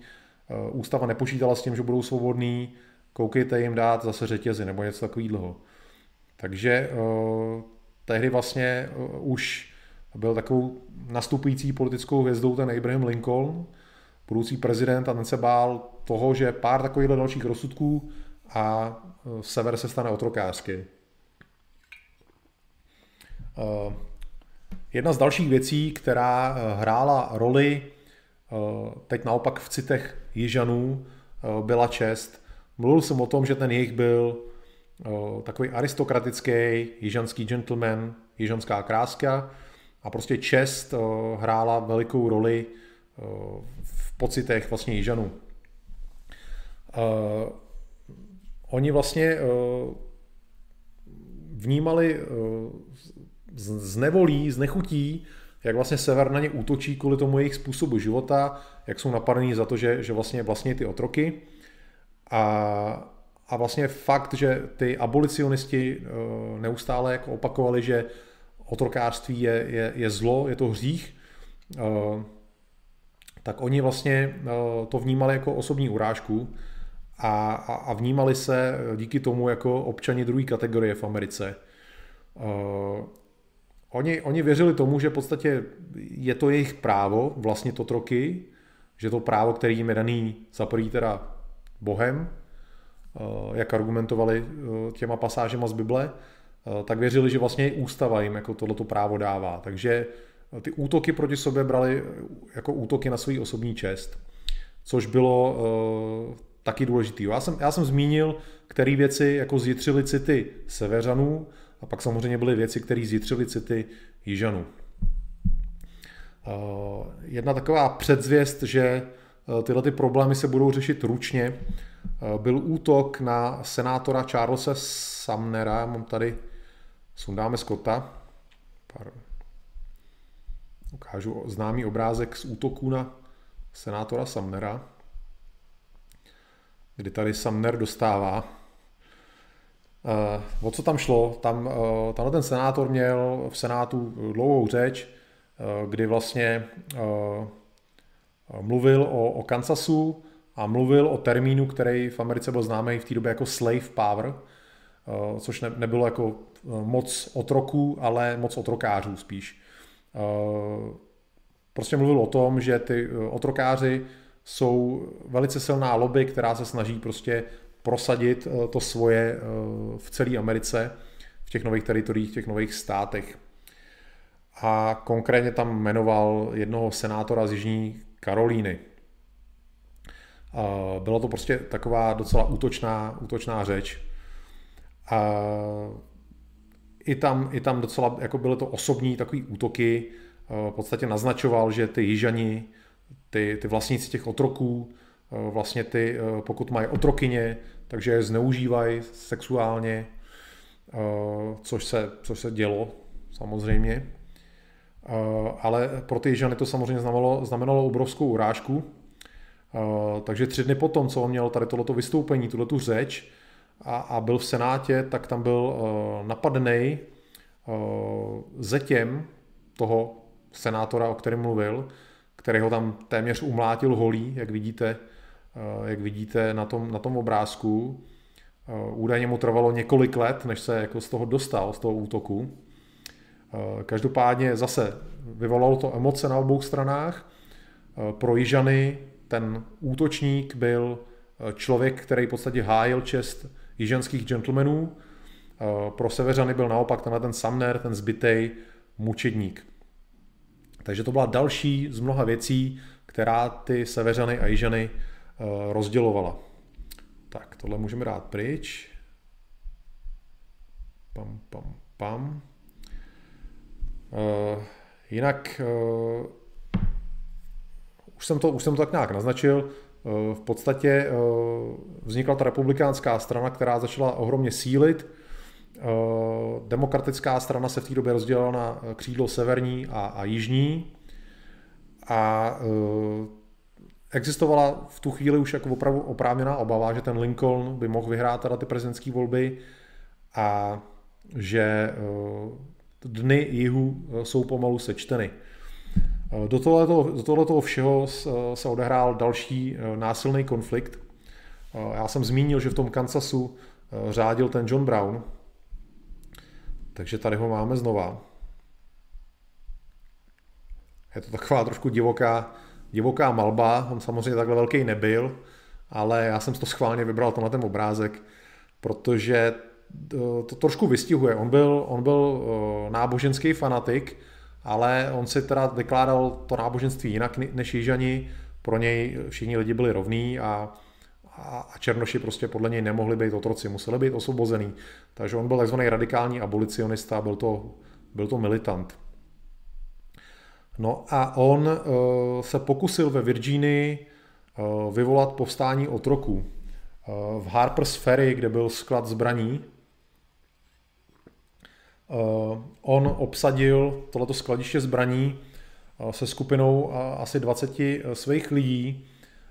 eh, ústava nepočítala s tím, že budou svobodní, koukejte jim dát zase řetězy nebo něco takového. Takže tehdy vlastně už byl takovou nastupující politickou hvězdou ten Abraham Lincoln, budoucí prezident a ten se bál toho, že pár takovýchhle dalších rozsudků a e, sever se stane otrokářský. E, jedna z dalších věcí, která e, hrála roli teď naopak v citech Jižanů, byla čest. Mluvil jsem o tom, že ten jejich byl takový aristokratický jižanský gentleman, jižanská kráska a prostě čest hrála velikou roli v pocitech vlastně jižanů. Oni vlastně vnímali z nevolí, z nechutí, jak vlastně sever na ně útočí kvůli tomu jejich způsobu života, jak jsou napadení za to, že, že vlastně vlastně ty otroky. A, a vlastně fakt, že ty abolicionisti eh, neustále jako opakovali, že otrokářství je, je, je zlo, je to hřích, eh, tak oni vlastně eh, to vnímali jako osobní urážku a, a, a vnímali se díky tomu jako občani druhé kategorie v Americe. Oni, oni věřili tomu, že v podstatě je to jejich právo vlastnit otroky, že to právo, který jim je daný za prvý teda Bohem, eh, jak argumentovali eh, těma pasážema z Bible, eh, tak věřili, že vlastně i ústava jim jako tohleto právo dává. Takže ty útoky proti sobě brali jako útoky na svůj osobní čest, což bylo taky důležitý. Já jsem, já jsem zmínil, které věci jako zjitřily city severanů, a pak samozřejmě byly věci, které zjitřily city Jižanů. Eh, jedna taková předzvěst, že eh, tyhle ty problémy se budou řešit ručně, eh, byl útok na senátora Charlesa Sumnera, mám tady, sundáme Scotta, ukážu známý obrázek z útoku na senátora Sumnera, kdy tady Sumner dostává Uh, o co tam šlo? Tam, uh, tenhle ten senátor měl v senátu dlouhou řeč, uh, kdy vlastně mluvil o, o Kansasu a mluvil o termínu, který v Americe byl známý v té době jako slave power, což ne, nebylo jako moc otroků, ale moc otrokářů spíš. Uh, prostě mluvil o tom, že ty otrokáři jsou velice silná lobby, která se snaží prostě prosadit eh, to svoje eh, v celé Americe, v těch nových teritoriích, v těch nových státech. A konkrétně tam jmenoval jednoho senátora z Jižní Karolíny. Bylo to prostě taková docela útočná, útočná řeč. A i tam, i tam docela jako byly to osobní takový útoky. Eh, v podstatě naznačoval, že ty jižani, ty, ty vlastníci těch otroků, vlastně ty, pokud mají otrokyně, takže je zneužívají sexuálně, eh, což se, což se dělo samozřejmě. Eh, ale pro ty ženy to samozřejmě znamenalo, znamenalo obrovskou urážku. Eh, takže tři dny potom, co on měl tady tohleto vystoupení, tuhle tu řeč a, a byl v Senátě, tak tam byl napadený zetěm toho senátora, o kterém mluvil, který ho tam téměř umlátil holí, jak vidíte Eh, jak vidíte na tom, na tom obrázku. Eh, údajně mu trvalo několik let, než se jako z toho dostal, z toho útoku. Eh, každopádně zase vyvolalo to emoce na obou stranách. Pro Jižany ten útočník byl člověk, který v podstatě hájil čest jižanských gentlemanů. Pro Severany byl naopak tenhle ten Sumner, ten zbytej mučedník. Takže to byla další z mnoha věcí, která ty Severany a Jižany Eh, rozdělovala. Tak, tohle můžeme dát pryč. Pam, pam, pam. Uh, jinak už, jsem to, už jsem to tak nějak naznačil. Uh, v podstatě uh, vznikla ta republikánská strana, která začala ohromně sílit. Uh, demokratická strana se v té době rozdělila na křídlo severní a, a jižní. A existovala v tu chvíli už jako opravdu oprávněná obava, že ten Lincoln by mohl vyhrát teda ty prezidentské volby a že eh, dny jihu eh, jsou pomalu sečteny. Eh, do tohoto, do tohoto všeho se odehrál další násilný konflikt. Já jsem zmínil, že v tom Kansasu řádil ten John Brown, takže tady ho máme znova. Je to taková trošku divoká, divoká malba, on samozřejmě takhle velký nebyl, ale já jsem to schválně vybral tenhle ten obrázek, protože eh, to trošku vystihuje. On byl, on byl eh, náboženský fanatik, ale on si teda vykládal to náboženství jinak než Jižani. Pro něj všichni lidi byli rovní a, a černoši prostě podle něj nemohli být otroci, museli být osvobozený. Takže on byl takzvaný radikální abolicionista, byl to, byl to militant. No a on uh, se pokusil ve Virginii uh, vyvolat povstání otroků. Uh, v Harper's Ferry, kde byl sklad zbraní, on obsadil tohleto skladiště zbraní uh, se skupinou uh, asi 20 svých lidí,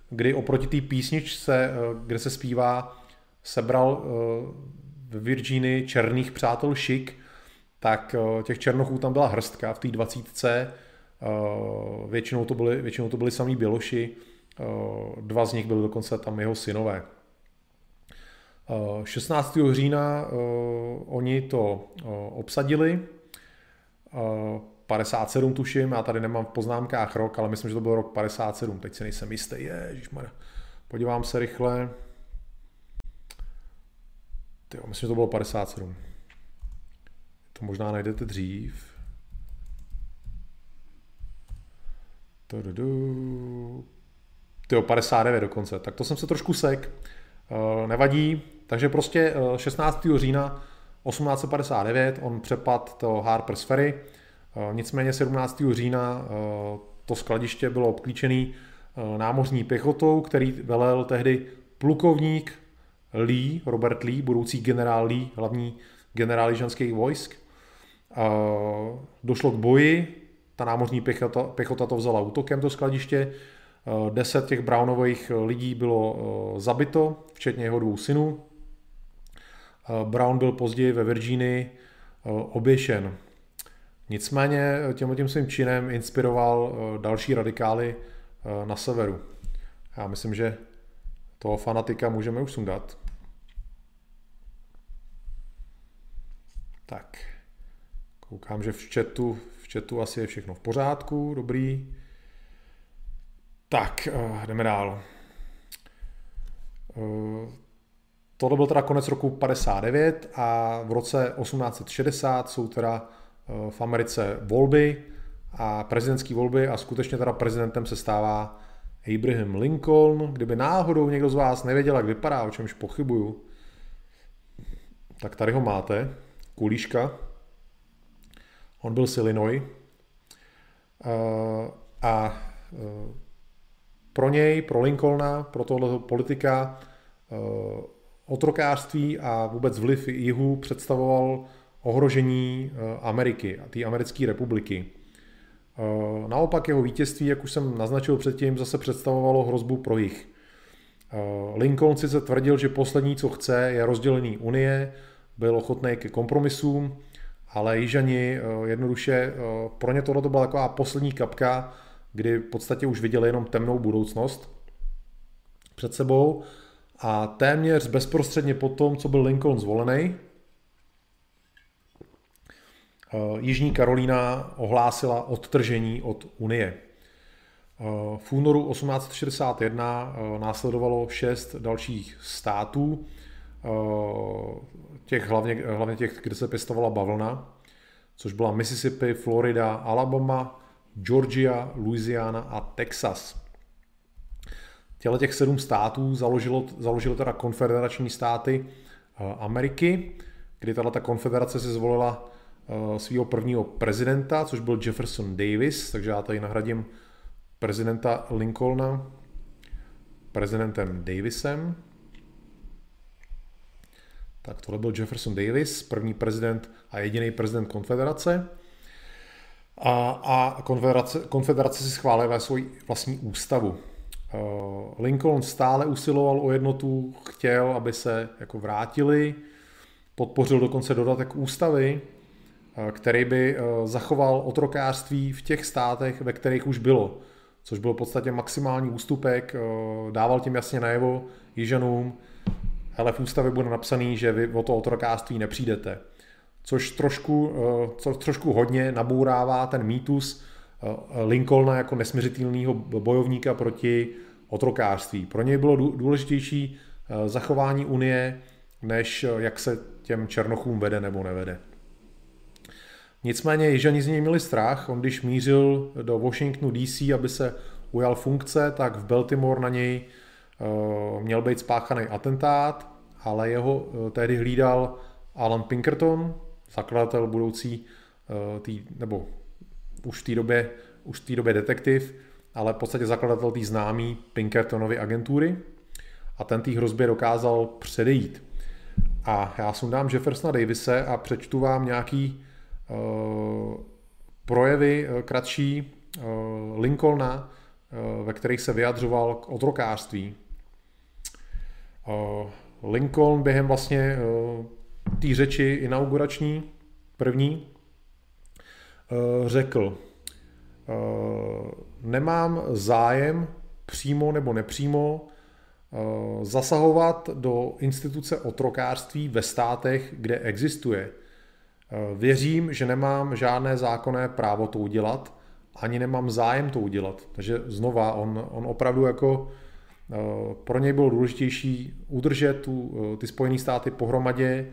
kdy oproti té písničce, kde se zpívá, sebral ve Virginii černých přátel šik, tak těch černochů tam byla hrstka v té dvacítce, Eh, většinou to byli, většinou to byli samý Běloši, eh, dva z nich byly dokonce tam jeho synové. 16. Eh, října oni to obsadili, 57 tuším, já tady nemám v poznámkách rok, ale myslím, že to byl rok 57, teď si nejsem jistý, ježišmarja. Podívám se rychle. Tyjo, myslím, že to bylo 57. To možná najdete dřív. Tyjo, 59 dokonce. Tak to jsem se trošku sek. Eh, nevadí. Takže prostě 16. Eh, října 1859 on přepad to Harper's Ferry. Eh, nicméně 17. října to skladiště bylo obklíčené námořní pěchotou, který velel tehdy plukovník Lee, Robert Lee, budoucí generál Lee, hlavní generál jižanských vojsk. Došlo k boji, ta námořní pěchota, pěchota to vzala útokem do skladiště. Eh, deset těch Brownových eh, lidí bylo eh, zabito, včetně jeho dvou synů. Brown byl později ve Virginii oběšen. Nicméně těmhle tím svým činem inspiroval další radikály na severu. Já myslím, že toho fanatika můžeme už sundat. Tak, koukám, že v chatu chatu asi je všechno v pořádku, dobrý. Tak, jdeme dál. Tohle byl teda konec roku 59 a v roce 1860 jsou teda uh, v Americe volby a prezidentské volby a skutečně teda prezidentem se stává Abraham Lincoln. Kdyby náhodou někdo z vás nevěděl, jak vypadá, o čemž pochybuju, tak tady ho máte, kulíška. On byl z Illinois eh, a eh, pro něj, pro Lincolna, pro tohle politika eh, otrokářství a vůbec vliv jihu představoval ohrožení Ameriky a té americké republiky. Naopak jeho vítězství, jak už jsem naznačil předtím, zase představovalo hrozbu pro jich. Lincoln sice tvrdil, že poslední, co chce, je rozdělení Unie, byl ochotný ke kompromisům, ale Jižani eh, jednoduše, eh, pro ně tohle to byla taková poslední kapka, kdy v podstatě už viděli jenom temnou budoucnost před sebou a téměř bezprostředně po tom, co byl Lincoln zvolený, eh, Jižní Karolína ohlásila odtržení od Unie. V únoru 1861 následovalo šest dalších států, těch hlavně, hlavně těch, kde se pěstovala bavlna, což byla Mississippi, Florida, Alabama, Georgia, Louisiana a Texas. Těle těch sedm států založilo, založilo teda konfederační státy eh, Ameriky, kdy tato konfederace si zvolila eh, svého prvního prezidenta, což byl Jefferson Davis, takže já tady nahradím prezidenta Lincolna prezidentem Davisem. Tak tohle byl Jefferson Davis, první prezident a jediný prezident konfederace. A, a konfederace, konfederace si schválila svou vlastní ústavu. Eh, Lincoln stále usiloval o jednotu, chtěl, aby se jako vrátili, podpořil dokonce dodatek ústavy, eh, který by eh, zachoval otrokářství v těch státech, ve kterých už bylo, což byl v podstatě maximální ústupek, dával tím jasně najevo Jižanům, ale v ústavě bude napsaný, že vy o to otrokářství nepřijdete. Což trošku, co trošku hodně nabourává ten mýtus Lincolna jako nesměřitelného bojovníka proti otrokářství. Pro něj bylo důležitější eh, zachování Unie, než jak se těm černochům vede nebo nevede. Nicméně Jižani z něj měli strach, on když mířil do Washingtonu DC, aby se ujal funkce, tak v Baltimore na něj měl být spáchaný atentát, ale jeho tehdy hlídal Alan Pinkerton, zakladatel budoucí, tý, nebo už v té době, už v té době detektiv, ale v podstatě zakladatel té známý Pinkertonovy agentury a ten té hrozbě dokázal předejít. A já sundám Jeffersona Davise a přečtu vám nějaký uh, projevy uh, kratší uh, Lincolna, uh, ve kterých se vyjadřoval k otrokářství. Uh, Lincoln během vlastně uh, té řeči inaugurační, první, řekl, uh, nemám zájem přímo nebo nepřímo Eh, zasahovat do instituce otrokářství ve státech, kde existuje. Eh, věřím, že nemám žádné zákonné právo to udělat, ani nemám zájem to udělat. Takže znova, on, on opravdu jako eh, pro něj bylo důležitější udržet tu, ty Spojené státy pohromadě,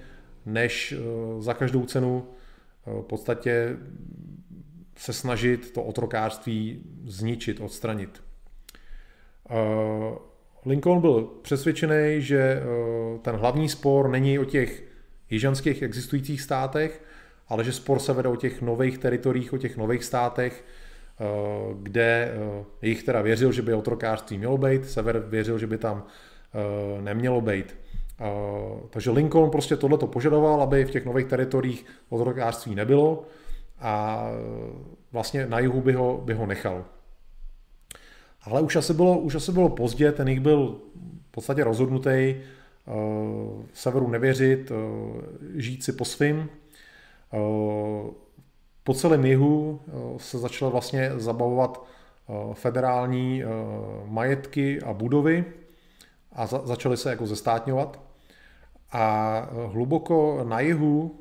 než za každou cenu v podstatě se snažit to otrokářství zničit, odstranit. Lincoln byl přesvědčený, že eh, ten hlavní spor není o těch jižanských existujících státech, ale že spor se vede o těch nových teritoriích, o těch nových státech, eh, kde eh, jich teda věřil, že by otrokářství mělo být, sever věřil, že by tam nemělo být. Takže Lincoln prostě tohleto požadoval, aby v těch nových teritoriích otrokářství nebylo a vlastně na jihu by ho, by ho nechal. Ale už asi bylo, už asi bylo pozdě, ten jich byl v podstatě rozhodnutý uh, severu nevěřit, uh, žít si po svým. Uh, po celém jihu uh, se začaly vlastně zabavovat uh, federální uh, majetky a budovy a za, začaly se jako zestátňovat. A hluboko na jihu,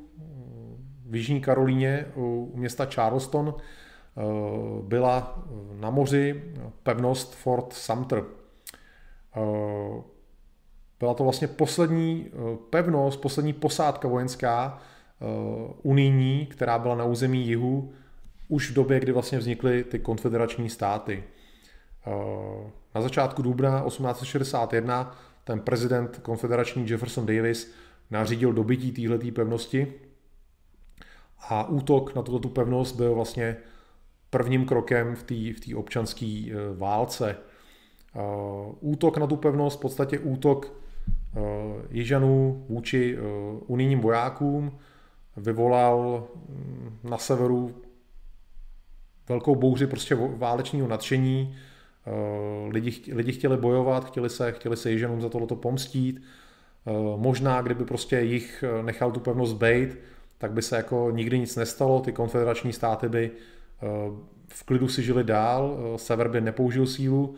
v Jižní Karolíně, u města Charleston, Eh, byla na moři pevnost Fort Sumter. Eh, byla to vlastně poslední eh, pevnost, poslední posádka vojenská unijní, která byla na území jihu už v době, kdy vlastně vznikly ty konfederační státy. Na začátku dubna 1861 ten prezident konfederační Jefferson Davis nařídil dobytí téhleté pevnosti a útok na tuto pevnost byl vlastně prvním krokem v té v občanské eh, válce. Eh, útok na tu pevnost, v podstatě útok eh, Jižanů vůči unijním vojákům vyvolal mm, na severu velkou bouři prostě válečního nadšení. Lidi, lidi chtěli bojovat, chtěli se, chtěli se Jižanům za tohleto pomstít. Možná, kdyby prostě jich nechal tu pevnost bejt, tak by se jako nikdy nic nestalo, ty konfederační státy by Eh, v klidu si žili dál, eh, sever by nepoužil sílu,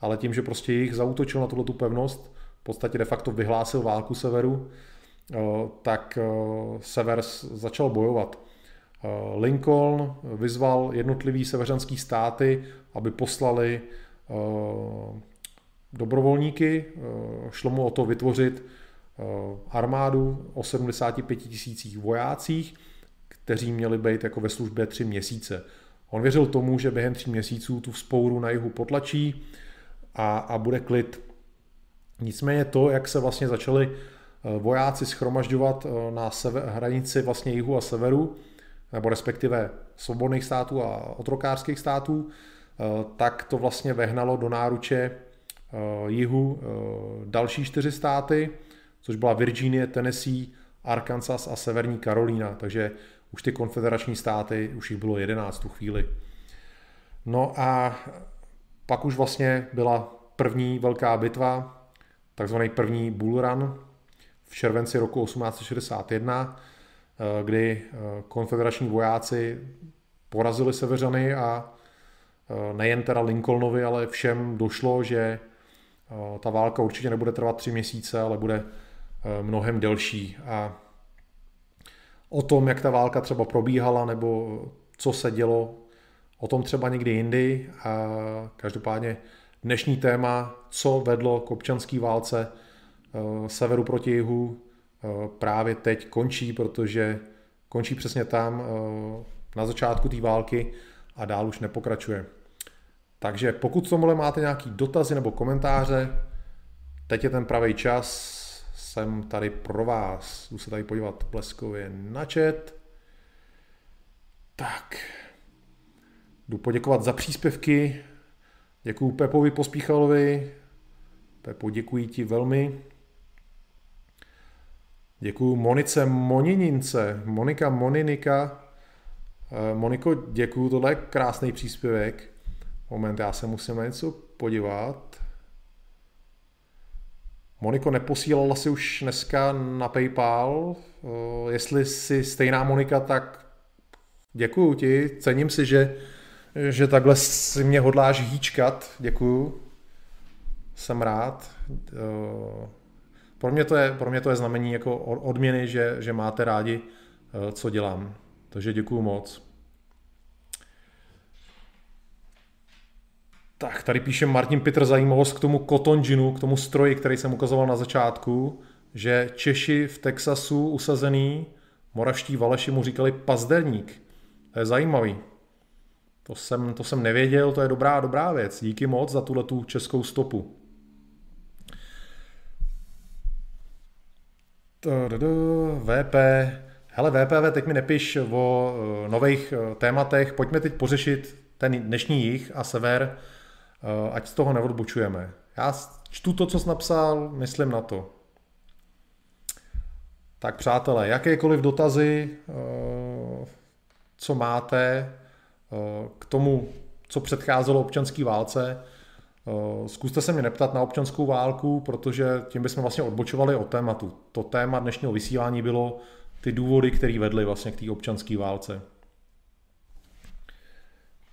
ale tím, že prostě jich zautočil na tuto pevnost, v podstatě de facto vyhlásil válku severu, eh, tak sever začal bojovat. Lincoln vyzval jednotlivý severanský státy, aby poslali dobrovolníky. Šlo mu o to vytvořit armádu o 75 tisících vojácích, kteří měli být jako ve službě tři měsíce. On věřil tomu, že během tří měsíců tu vzpouru na jihu potlačí a, a bude klid. Nicméně to, jak se vlastně začali eh, vojáci schromažďovat eh, na sever, hranici vlastně jihu a severu, nebo respektive svobodných států a otrokářských států, eh, tak to vlastně vehnalo do náruče jihu další čtyři státy, což byla Virginie, Tennessee, Arkansas a Severní Karolína. Takže už ty konfederační státy, už jich bylo 11 tu chvíli. No a pak už vlastně byla první velká bitva, takzvaný první Bull Run v červenci roku 1861, eh, kdy eh, konfederační vojáci porazili seveřany a eh, nejen teda Lincolnovi, ale všem došlo, že ta válka určitě nebude trvat tři měsíce, ale bude mnohem delší. A o tom, jak ta válka třeba probíhala nebo co se dělo, o tom třeba někdy jindy. A každopádně dnešní téma, co vedlo k občanské válce eh, severu proti jihu, eh, právě teď končí, protože končí přesně tam eh, na začátku té války a dál už nepokračuje. Takže pokud tomuhle máte nějaký dotazy nebo komentáře, teď je ten pravý čas, jsem tady pro vás. Jdu se tady podívat bleskově na chat. Tak. Jdu poděkovat za příspěvky. Děkuju Pepovi Pospíchalovi. Pepo, děkuji ti velmi. Děkuju Monice Moninince, Monika Moninika. Eh, Moniko, děkuju, tohle je krásný příspěvek. Moment, já se musím na něco podívat. Moniko, neposílala si už dneska na PayPal. Eh, jestli jsi stejná Monika, tak děkuju ti. Cením si, že, že takhle si mě hodláš hýčkat. Děkuju. Jsem rád. Eh, pro mě to je, pro mě to je znamení jako odměny, že, že máte rádi, eh, co dělám. Takže děkuju moc. Tak, tady píše Martin Petr zajímavost k tomu cotton ginu, k tomu stroji, který jsem ukazoval na začátku, že Češi v Texasu usazený, moravští Valeši mu říkali pazderník. To je zajímavý. To jsem, to jsem nevěděl, to je dobrá, dobrá věc. Díky moc za tuhle tu českou stopu. VP. Hele, VPV, teď mi nepiš o eh, nových eh, tématech. Pojďme teď pořešit ten dnešní jich a sever, ať z toho neodbočujeme. Já čtu to, co jsi napsal, myslím na to. Tak přátelé, jakékoliv dotazy, co máte k tomu, co předcházelo občanské válce, Eh, zkuste se mě neptat na občanskou válku, protože tím bychom vlastně odbočovali od tématu. To téma dnešního vysílání bylo ty důvody, které vedly vlastně k té občanské válce.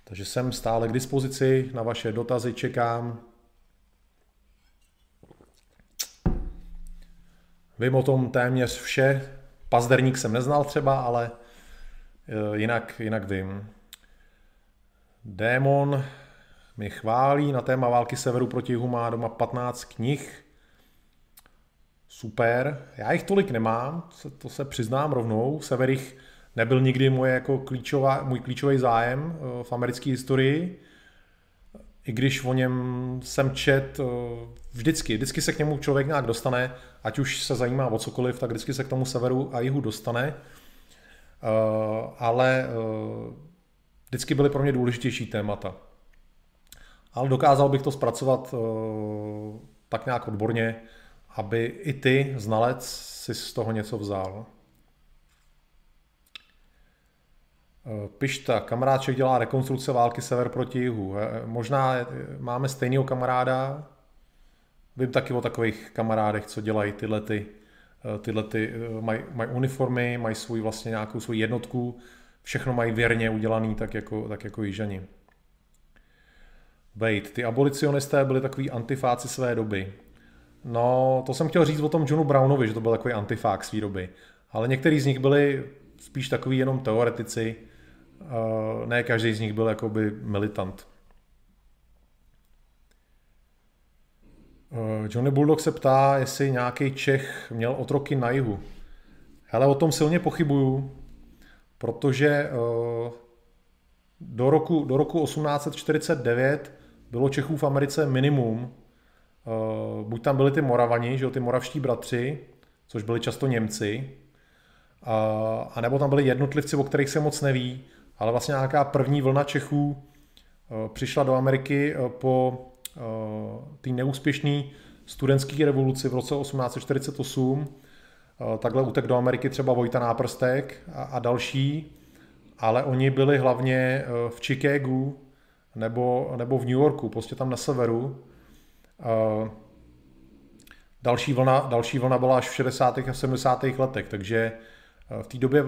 Takže jsem stále k dispozici, na vaše dotazy čekám. Vím o tom téměř vše. Pazderník jsem neznal třeba, ale eh, jinak, jinak vím. Démon mi chválí na téma války severu proti jihu, má doma 15 knih. Super. Já jich tolik nemám, to se přiznám rovnou. Sever jich nebyl nikdy moje jako klíčová, můj klíčový zájem eh, v americké historii. I když o něm jsem čet eh, vždycky, vždycky se k němu člověk nějak dostane, ať už se zajímá o cokoliv, tak vždycky se k tomu severu a jihu dostane. Eh, ale vždycky byly pro mě důležitější témata ale dokázal bych to zpracovat tak nějak odborně, aby i ty, znalec, si z toho něco vzal. Uh, Pišta, kamarádček dělá rekonstrukce války sever proti jihu. Eh, možná máme stejného kamaráda, vím taky o takových kamarádech, co dělají tyhle ty, tyhle ty, mají, mají uniformy, mají svůj vlastně nějakou svou jednotku, všechno mají věrně udělaný, tak jako, tak jako jižani. Wait, ty abolicionisté byli takový antifáci své doby. No, to jsem chtěl říct o tom Johnu Brownovi, že to byl takový antifák své doby. Ale některý z nich byli spíš takový jenom teoretici, ne každý z nich byl jakoby militant. Uh, Johnny Bulldog se ptá, jestli nějaký Čech měl otroky na jihu. Hele, o tom silně pochybuju, protože uh, do roku, do roku 1849 bylo Čechů v Americe minimum. Uh, buď tam byli ty Moravani, že jo, ty moravští bratři, což byli často Němci, a nebo tam byli jednotlivci, o kterých se moc neví, ale vlastně nějaká první vlna Čechů uh, přišla do Ameriky uh, po uh, té neúspěšné studentské revoluci v roce 1848. Uh, takhle utek do Ameriky třeba Vojta Náprstek a, další, ale oni byli hlavně v Chicagu, nebo, nebo v New Yorku, prostě tam na severu. Další vlna, další vlna byla až v 60. a 70. letech, takže v té době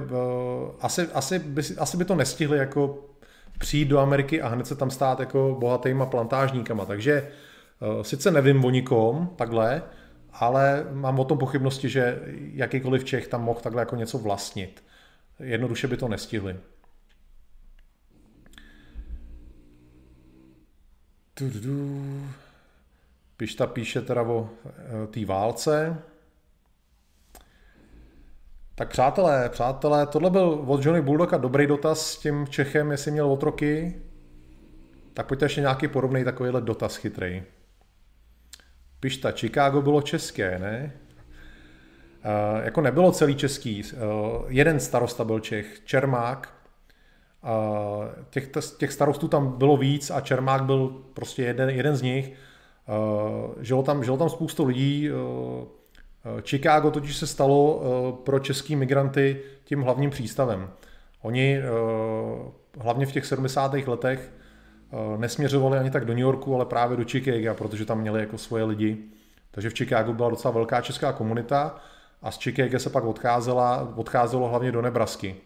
asi, asi, by, asi by to nestihli jako přijít do Ameriky a hned se tam stát jako bohatýma plantážníkama. Takže sice nevím o nikom takhle, ale mám o tom pochybnosti, že jakýkoliv Čech tam mohl takhle jako něco vlastnit. Jednoduše by to nestihli. Pišta píše teda o e, té válce. Tak přátelé, přátelé, tohle byl od Johnny Bulldoga dobrý dotaz s tím Čechem, jestli měl otroky. Tak pojďte ještě nějaký podobný takovýhle dotaz chytrý. Pišta, Chicago bylo české, ne? Uh, jako nebylo celý český. Uh, jeden starosta byl Čech, Čermák. Uh, těch, těch starostů tam bylo víc a Čermák byl prostě jeden, jeden z nich. Uh, žilo, tam, žilo tam spoustu lidí. Chicago totiž se stalo uh, pro český migranty tím hlavním přístavem. Oni uh, hlavně v těch 70. letech uh, nesměřovali ani tak do New Yorku, ale právě do Chicago, protože tam měli jako svoje lidi. Takže v Chicago byla docela velká česká komunita a z Chicago se pak odcházela, odcházelo hlavně do Nebrasky.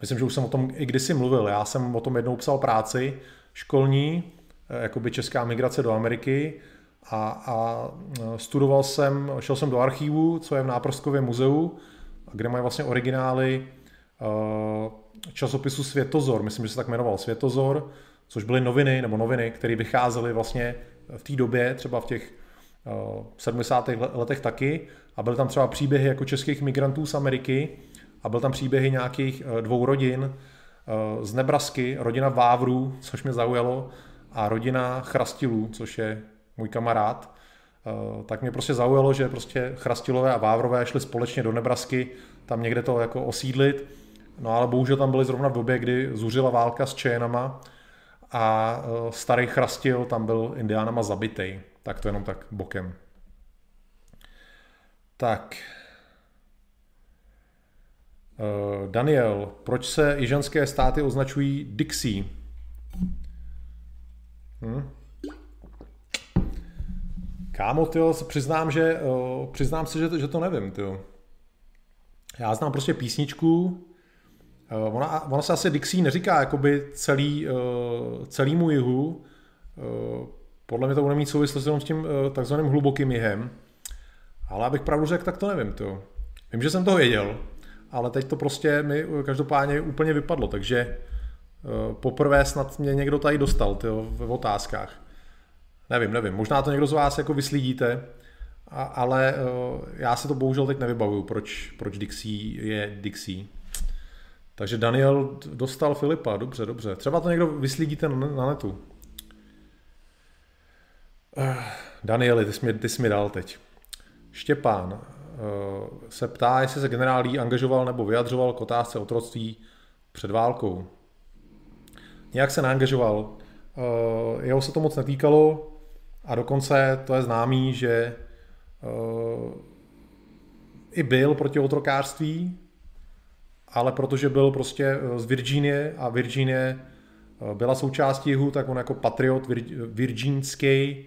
Myslím, že už jsem o tom i kdysi mluvil. Já jsem o tom jednou psal práci školní, eh, jakoby česká migrace do Ameriky a, a eh, studoval jsem, šel jsem do archivu, co je v Náprskově muzeu, kde mají vlastně originály eh, časopisu Světozor, myslím, že se tak jmenoval Světozor, což byly noviny nebo noviny, které vycházely vlastně v té době, třeba v těch 70. letech taky a byly tam třeba příběhy jako českých migrantů z Ameriky a byl tam příběhy nějakých dvou rodin z Nebrasky, rodina Vávrů, což mě zaujalo, a rodina Chrastilů, což je můj kamarád. Eh, tak mě prostě zaujalo, že prostě Chrastilové a Vávrové šli společně do Nebrasky, tam někde to jako osídlit. No ale bohužel tam byli zrovna v době, kdy zuřila válka s Čénama a starý Chrastil tam byl indiánama zabitej. Tak to jenom tak bokem. Tak. Uh, Daniel, proč se jižanské státy označují Dixie? Hm? Kámo, tyjo, přiznám, že, uh, přiznám se, že to, že to nevím, tyjo. Já znám prostě písničku, uh, ona, ona se asi Dixie neříká jakoby celý, uh, celýmu jihu, uh, podle mě to bude mít souvislost jenom s tím uh, takzvaným hlubokým jihem, ale abych pravdu řekl, tak to nevím. To. Vím, že jsem to věděl, ale teď to prostě mi každopádně úplně vypadlo, takže poprvé snad mě někdo tady dostal tyjo, v otázkách. Nevím, nevím, možná to někdo z vás jako vyslídíte, a, ale uh, já se to bohužel teď nevybavuju, proč, proč Dixie je Dixie. Takže Daniel dostal Filipa, dobře, dobře. Třeba to někdo vyslídíte na, na netu. Uh, Danieli, ty jsi, mě, ty jsi mi dal teď. Štěpán eh, se ptá, jestli se generál Lee angažoval nebo vyjadřoval k otázce otroctví před válkou. Nějak se neangažoval. Eh, jeho se to moc netýkalo a dokonce to je známý, že eh, i byl proti otrokářství, ale protože byl prostě z Virginie a Virginie byla součástí jihu, tak on jako patriot virginský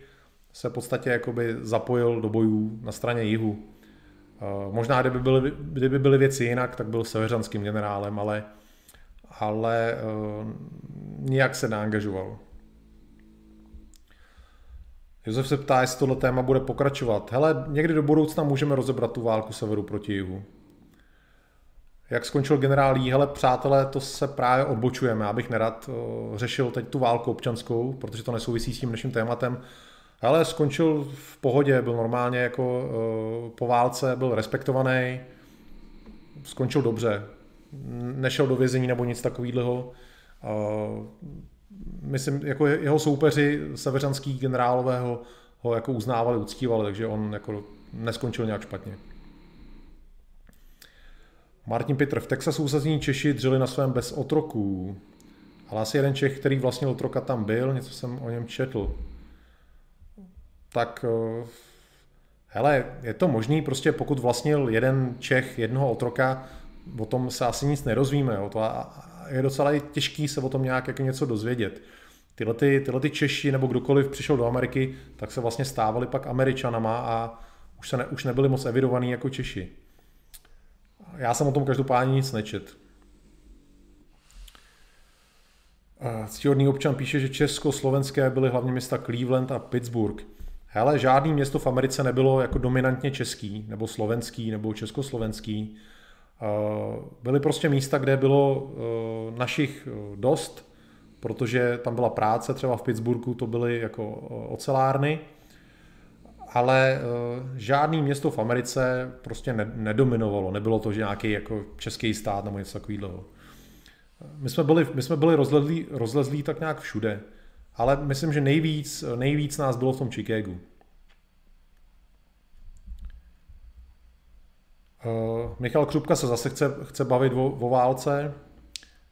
se v podstatě jakoby zapojil do bojů na straně jihu. Eh, možná, kdyby byly, kdyby byly věci jinak, tak byl seveřanským generálem, ale, ale uh, nijak se neangažoval. Josef se ptá, jestli tohle téma bude pokračovat. Hele, někdy do budoucna můžeme rozebrat tu válku severu proti jihu. Jak skončil generál Lee, hele přátelé, to se právě odbočujeme, abych nerad uh, řešil teď tu válku občanskou, protože to nesouvisí s tím dnešním tématem. Ale skončil v pohodě, byl normálně jako uh, po válce, byl respektovaný, skončil dobře. Nešel do vězení nebo nic takového. Uh, myslím, jako jeho soupeři severanský generálové ho, ho jako uznávali, uctívali, takže on jako neskončil nějak špatně. Martin Petr, v Texasu usazení Češi dřeli na svém bez otroků. Ale asi jeden Čech, který vlastně otroka tam byl, něco jsem o něm četl tak eh, hele, je to možný, prostě pokud vlastnil jeden Čech jednoho otroka, o tom se asi nic nerozvíme. Jo. To je docela těžký se o tom nějak jako něco dozvědět. Tyhle, ty, tyhle ty Češi nebo kdokoliv přišel do Ameriky, tak se vlastně stávali pak Američanama a už, se ne, už nebyli moc evidovaní jako Češi. Já jsem o tom každopádně nic nečet. Ctihodný občan píše, že česko-slovenské byly hlavně města Cleveland a Pittsburgh. Hele, žádný město v Americe nebylo jako dominantně český, nebo slovenský, nebo československý. Eh, byly prostě místa, kde bylo eh, našich eh, dost, protože tam byla práce, třeba v Pittsburghu to byly jako ocelárny, ale žádný město v Americe prostě nedominovalo, nebylo to že nějaký jako český stát nebo něco takového. My jsme byli, my jsme byli rozlezlí, rozlezlí tak nějak všude ale myslím, že nejvíc, nejvíc nás bylo v tom Chicagu. Uh, Michal Křupka se zase chce, chce bavit o, o válce,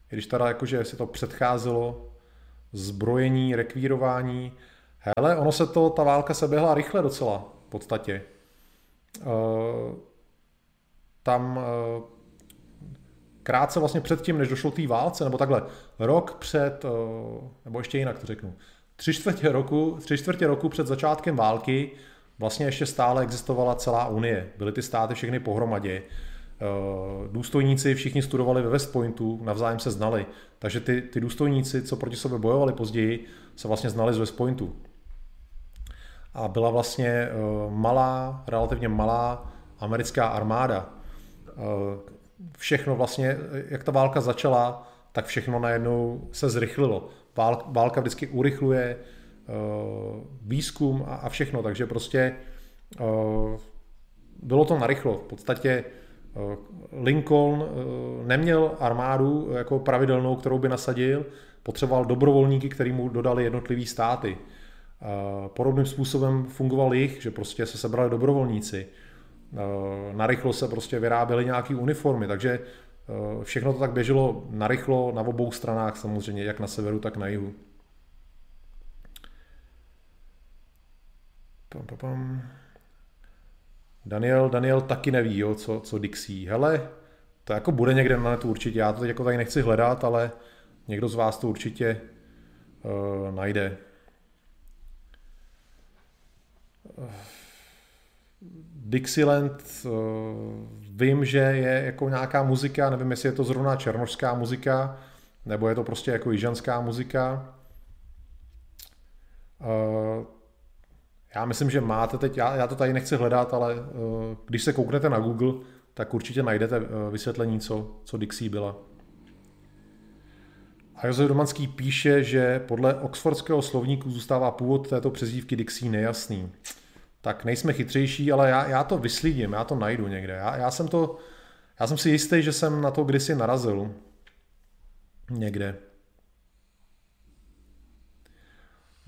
když teda jakože si to předcházelo zbrojení, rekvírování. Hele, ono se to, ta válka se běhla rychle docela, v podstatě. Uh, tam uh, krátce vlastně předtím, než došlo té válce, nebo takhle, rok před, nebo ještě jinak to řeknu, tři čtvrtě roku, tři čtvrtě roku před začátkem války vlastně ještě stále existovala celá Unie. Byly ty státy všechny pohromadě. Eh, důstojníci všichni studovali ve West Pointu, navzájem se znali. Takže ty, ty důstojníci, co proti sobě bojovali později, se vlastně znali z West Pointu. A byla vlastně eh, malá, relativně malá americká armáda. Eh, všechno vlastně, jak ta válka začala, tak všechno najednou se zrychlilo. Válka vždycky urychluje výzkum a všechno, takže prostě bylo to narychlo. V podstatě Eh, Lincoln eh, neměl armádu jako pravidelnou, kterou by nasadil, potřeboval dobrovolníky, který mu dodali jednotlivý státy. Eh, podobným způsobem fungoval jich, že prostě se sebrali dobrovolníci. Narychlo se prostě vyráběly nějaké uniformy, takže všechno to tak běželo narychlo na obou stranách samozřejmě, jak na severu, tak na jihu. Pam, pam, pam. Daniel, Daniel taky neví, jo, co, co Dixie. Hele, to jako bude někde na netu určitě, já to teď jako tady nechci hledat, ale někdo z vás to určitě uh, najde. Dixieland, uh, vím, že je jako nějaká muzika, nevím, jestli je to zrovna černožská muzika, nebo je to prostě jako jižanská muzika. Uh, já myslím, že máte teď, já, já to tady nechci hledat, ale uh, když se kouknete na Google, tak určitě najdete uh, vysvětlení, co, co Dixie byla. A Josef Domanský píše, že podle oxfordského slovníku zůstává původ této přezdívky Dixie nejasný. Tak nejsme chytřejší, ale já, já to vyslídím, já to najdu někde. Já, já, jsem to, já jsem si jistý, že jsem na to kdysi narazil. Někde.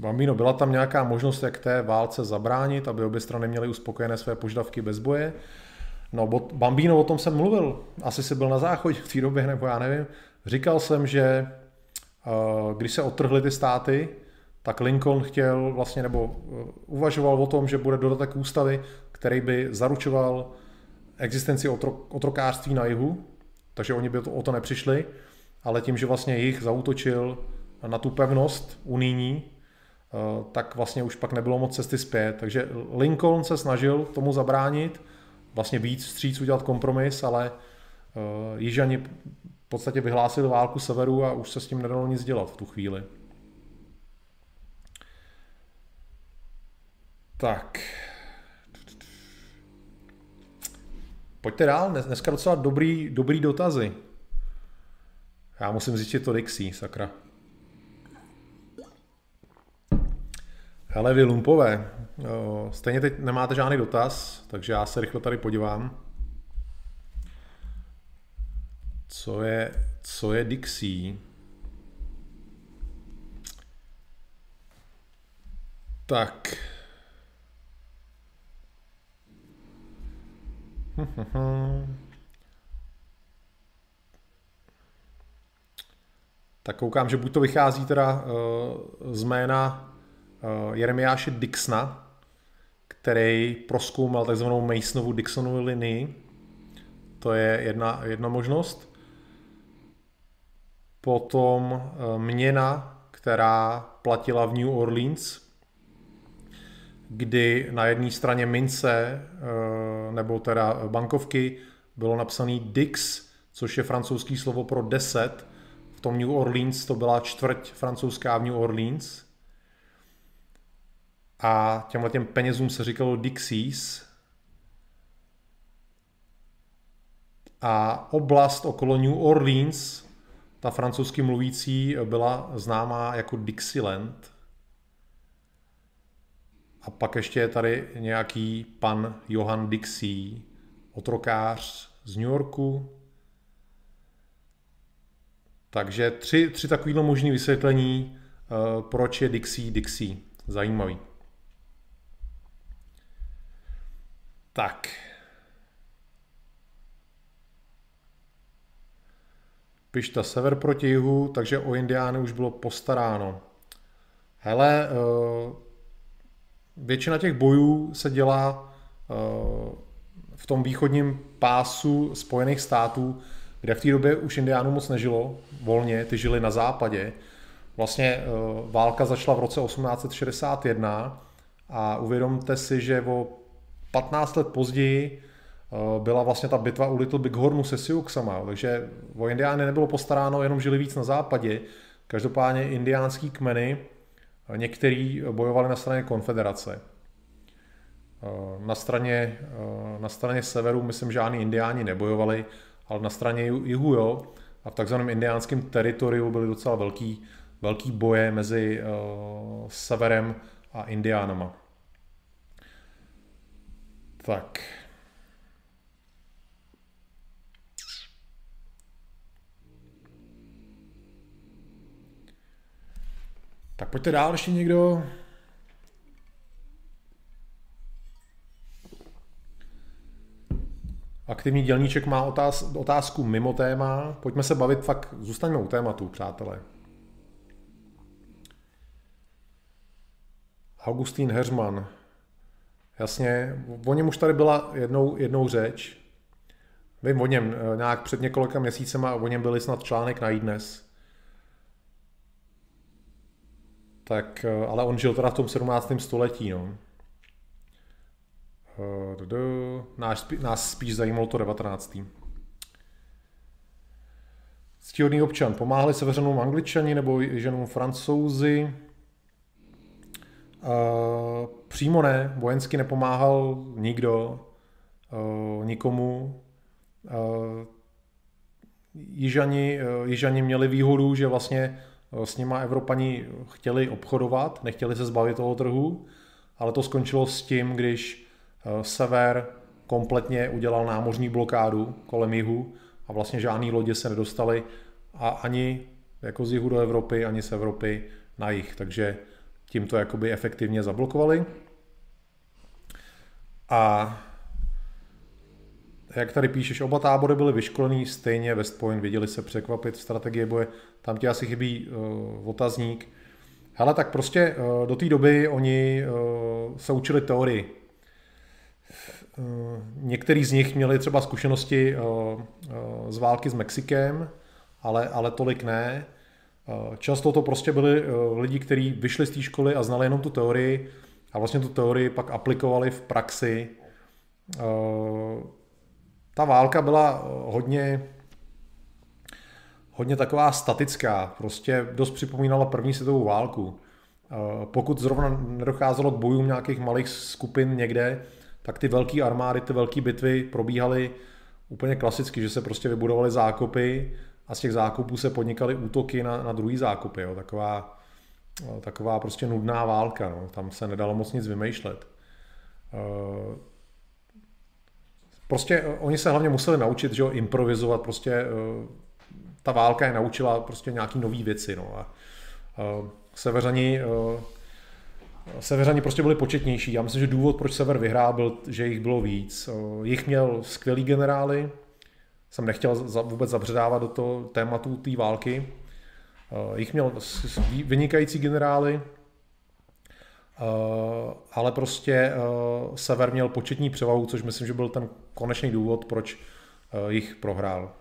Bambino, byla tam nějaká možnost, jak té válce zabránit, aby obě strany měly uspokojené své požadavky bez boje? No, Bambino, o tom jsem mluvil. Asi si byl na záchodě v té době, nebo já nevím. Říkal jsem, že eh, když se odtrhly ty státy, tak Lincoln chtěl vlastně, nebo eh, uvažoval o tom, že bude dodatek ústavy, který by zaručoval existenci otrokářství na jihu, takže oni by to, o to nepřišli, ale tím, že vlastně jich zautočil na tu pevnost unijní, tak vlastně už pak nebylo moc cesty zpět. Takže Lincoln se snažil tomu zabránit, vlastně víc vstříc udělat kompromis, ale eh, Jižani v podstatě vyhlásili válku severu a už se s tím nedalo nic dělat v tu chvíli. Tak. Pojďte dál, dneska docela dobrý, dobrý dotazy. Já musím zjistit to Dixie, sakra. Hele, vy lumpové, stejně teď nemáte žádný dotaz, takže já se rychle tady podívám. Co je, co je Dixie? Tak. tak koukám, že buď to vychází teda uh, z jména Jeremiáše Dixna, který proskoumal takzvanou Masonovu Dixonovu linii. To je jedna, jedna možnost. Potom eh, měna, která platila v New Orleans, kdy na jedné straně mince, eh, nebo teda bankovky, bylo napsaný Dix, což je francouzský slovo pro 10. V tom New Orleans to byla čtvrť francouzská v New Orleans a těmhle těm penězům se říkalo Dixies. A oblast okolo New Orleans, ta francouzsky mluvící, byla známá jako Dixieland. A pak ještě je tady nějaký pan Johan Dixie, otrokář z New Yorku. Takže tři, tři takovýhle možné vysvětlení, uh, proč je Dixie Dixie. Zajímavý. Tak. Pišta sever proti jihu, takže o Indiány už bylo postaráno. Hele, eh, většina těch bojů se dělá eh, v tom východním pásu Spojených států, kde v té době už Indiánů moc nežilo volně, ty žili na západě. Vlastně eh, válka začala v roce 1861 a uvědomte si, že o 15 let později byla vlastně ta bitva u Little Bighornu se Sioux,ama takže o Indiány nebylo postaráno, jenom žili víc na západě. Každopádně indiánský kmeny Někteří bojovali na straně konfederace. Eh, na straně, eh, na straně severu, myslím, žádní indiáni nebojovali, ale na straně jihu jo. A v takzvaném indiánském teritoriu byly docela velký, velký boje mezi severem a indiánama. Tak. Tak pojďte dál ještě někdo. Aktivní dělníček má otáz, otázku mimo téma. Pojďme se bavit fakt, zůstaňme u tématu, přátelé. Augustín Heřman. Jasně, o něm už tady byla jednou, jednou řeč. Vím o něm, eh, nějak před několika měsícema o něm byly snad článek na iDnes. tak, eh, ale on žil teda v tom 17. století, no. Eh, náš, nás spíš zajímalo to 19. Ctihodný občan. Pomáhali seveřanům angličani nebo ženům francouzi? Přímo ne, vojensky nepomáhal nikdo, uh, nikomu. Uh, Jižani, uh, Jižani měli výhodu, že vlastně s nima Evropani chtěli obchodovat, nechtěli se zbavit toho trhu, ale to skončilo s tím, když sever kompletně udělal námořní blokádu kolem jihu a vlastně žádný lodě se nedostaly a ani jako z jihu do Evropy, ani z Evropy na jih, takže tím to jakoby efektivně zablokovali. A jak tady píšeš, oba tábory byly vyškolený stejně, West Point věděli se překvapit v strategii boje, tam ti asi chybí uh, otazník. Hele, tak prostě uh, do té doby oni uh, se učili teorii. Uh, některý z nich měli třeba zkušenosti uh, uh, z války s Mexikem, ale, ale tolik ne. Často to prostě byli lidi, kteří vyšli z té školy a znali jenom tu teorii a vlastně tu teorii pak aplikovali v praxi. Uh, ta válka byla hodně hodně taková statická, prostě dost připomínala první světovou válku. Eh, pokud zrovna nedocházelo k bojům nějakých malých skupin někde, tak ty velké armády, ty velké bitvy probíhaly úplně klasicky, že se prostě vybudovaly zákopy a z těch zákopů se podnikaly útoky na, na druhý zákopy. Jo. Taková, eh, taková prostě nudná válka, no. tam se nedalo moc nic vymýšlet. Eh, prostě oni se hlavně museli naučit, že jo, improvizovat, prostě ta válka je naučila prostě nějaký nové věci. No. A, severani, Severani prostě byli početnější. Já myslím, že důvod, proč Sever vyhrál, byl, že jich bylo víc. Jich měl skvělý generály, jsem nechtěl vůbec zabředávat do toho tématu té války. Uh, jich měl vynikající generály, uh, ale prostě uh, Sever měl početní převahu, což myslím, že byl ten konečný důvod, proč jich prohrál.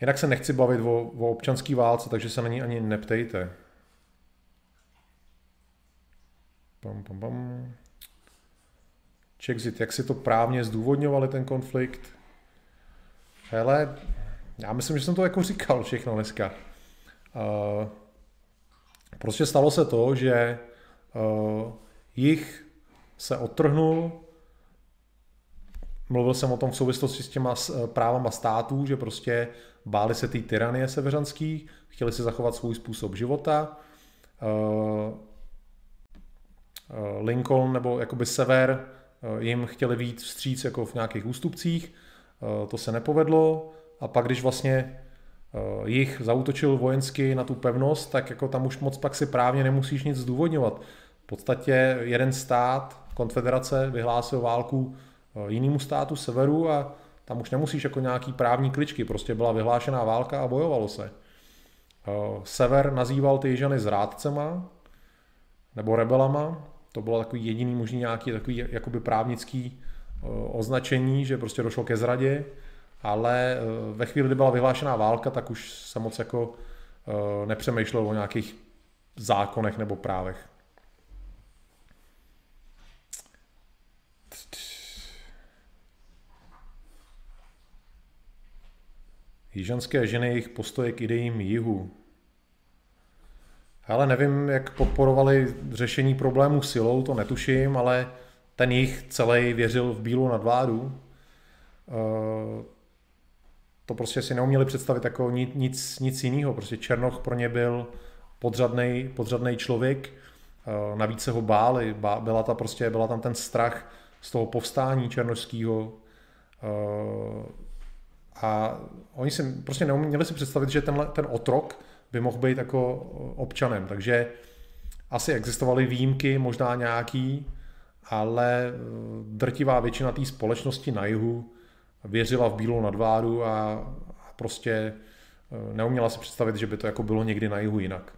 Jinak se nechci bavit o, o občanský válce, takže se na ní ani neptejte. Pam, pam, pam. Czexit, jak si to právně zdůvodňovali ten konflikt? Hele, já myslím, že jsem to jako říkal všechno dneska. Uh, prostě stalo se to, že uh, jich se odtrhnul Mluvil jsem o tom v souvislosti s těma eh, právama států, že prostě báli se té tyranie severanský, chtěli si zachovat svůj způsob života. Eh, Lincoln nebo jakoby sever jim chtěli víc vstříc jako v nějakých ústupcích, to se nepovedlo a pak když vlastně jich zautočil vojensky na tu pevnost, tak jako tam už moc pak si právně nemusíš nic zdůvodňovat. V podstatě jeden stát konfederace vyhlásil válku jinému státu severu a tam už nemusíš jako nějaký právní kličky, prostě byla vyhlášená válka a bojovalo se. Sever nazýval ty jižany zrádcema nebo rebelama, to bylo takový jediný možný nějaký takový jakoby právnický označení, že prostě došlo ke zradě, ale ve chvíli, kdy byla vyhlášená válka, tak už se moc jako nepřemýšlel o nějakých zákonech nebo právech. Jižanské ženy jejich postoje k idejím jihu. Ale nevím, jak podporovali řešení problémů silou, to netuším, ale ten jich celý věřil v bílou nadvládu. Eh, to prostě si neuměli představit jako nic, nic jiného. Prostě Černoch pro ně byl podřadný, podřadný člověk, eh, navíc se ho báli, byla, ta prostě, byla tam ten strach z toho povstání černožského eh, a oni si prostě neuměli si představit, že tenhle, ten otrok by mohl být jako občanem, takže asi existovaly výjimky, možná nějaký, ale eh, drtivá většina té společnosti na jihu věřila v bílou nadvádu a prostě neuměla si představit, že by to jako bylo někdy na jihu jinak.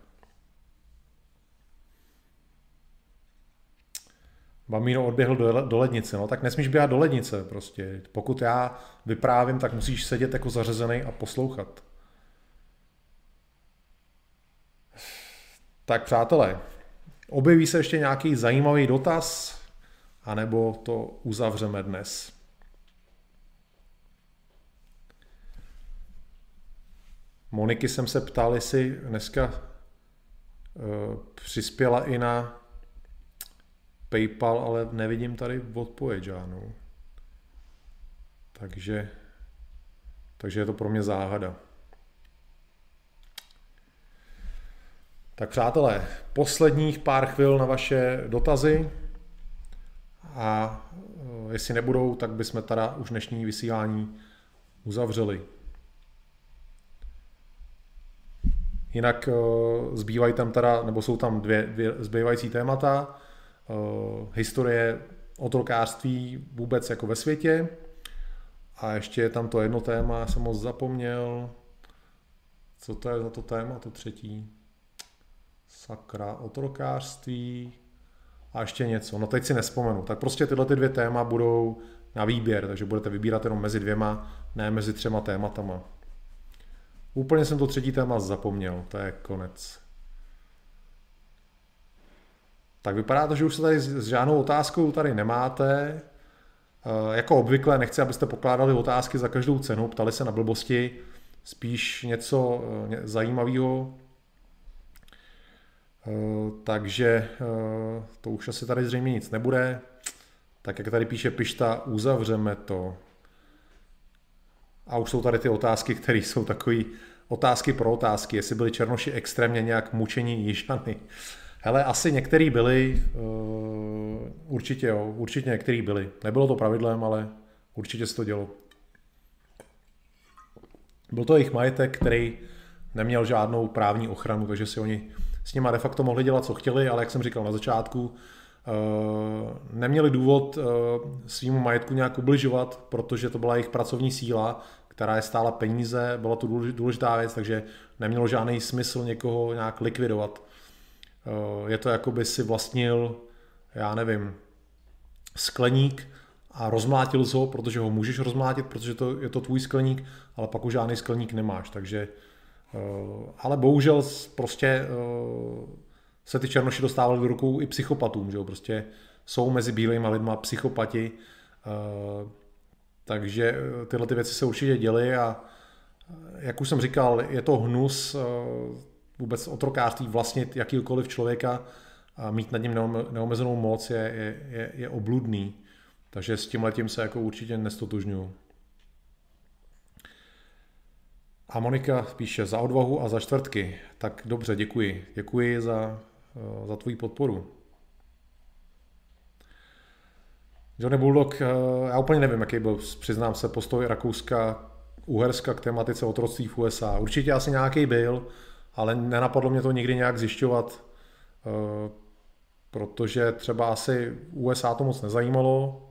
Bamíno odběhl do, do lednice, no tak nesmíš běhat do lednice prostě. Pokud já vyprávím, tak musíš sedět jako zařezený a poslouchat. Tak přátelé, objeví se ještě nějaký zajímavý dotaz, anebo to uzavřeme dnes. Moniky jsem se ptal, jestli dneska uh, přispěla i na PayPal, ale nevidím tady odpověď žádnou. Takže, takže je to pro mě záhada. Tak přátelé, posledních pár chvil na vaše dotazy a eh, jestli nebudou, tak bychom teda už dnešní vysílání uzavřeli. Jinak eh, zbývají tam teda, nebo jsou tam dvě, dvě zbývající témata. Eh, historie otrokářství vůbec jako ve světě. A ještě je tam to jedno téma, já jsem moc zapomněl. Co to je za to téma, to třetí? Sakra, otrokářství a ještě něco. No teď si nespomenu. Tak prostě tyhle ty dvě téma budou na výběr, takže budete vybírat jenom mezi dvěma, ne mezi třema tématama. Úplně jsem to třetí téma zapomněl, to je konec. Tak vypadá to, že už se tady s žádnou otázkou tady nemáte. Eh, jako obvykle nechci, abyste pokládali otázky za každou cenu, ptali se na blbosti, spíš něco eh, zajímavého. Eh, takže to už asi tady zřejmě nic nebude. Tak jak tady píše Pišta, uzavřeme to. A už jsou tady ty otázky, které jsou takové otázky pro otázky, jestli byli černoši extrémně nějak mučení jižany. Hele, asi některý byli, uh, určitě jo, určitě některý byli. Nebylo to pravidlem, ale určitě se to dělo. Byl to jejich majetek, který neměl žádnou právní ochranu, takže si oni s nima de facto mohli dělat, co chtěli, ale jak jsem říkal na začátku, uh, neměli důvod uh, svýmu majetku nějak ubližovat, protože to byla jejich pracovní síla, která je stála peníze, byla to důležitá věc, takže nemělo žádný smysl někoho nějak likvidovat. Eh, je to jako by si vlastnil, já nevím, skleník a rozmlátil ho, protože ho můžeš rozmlátit, protože to, je to tvůj skleník, ale pak už žádný skleník nemáš, takže eh, ale bohužel prostě eh, se ty černoši dostávaly do rukou i psychopatům, že jo? prostě jsou mezi bílými lidma psychopati, takže tyhle ty věci se určitě děly a jak už jsem říkal, je to hnus, vůbec otrokářství vlastnit jakýkoliv člověka a mít nad ním neomezenou moc je, je, je, je obludný. Takže s tím letím se jako určitě nestotužňuju. A Monika píše za odvahu a za čtvrtky. Tak dobře, děkuji. Děkuji za, za tvoji podporu. Johnny Bulldog, já úplně nevím, jaký byl, přiznám se, postoj Rakouska, Uherska k tematice otroctví v USA. Určitě asi nějaký byl, ale nenapadlo mě to nikdy nějak zjišťovat. Eh, protože třeba asi USA to moc nezajímalo,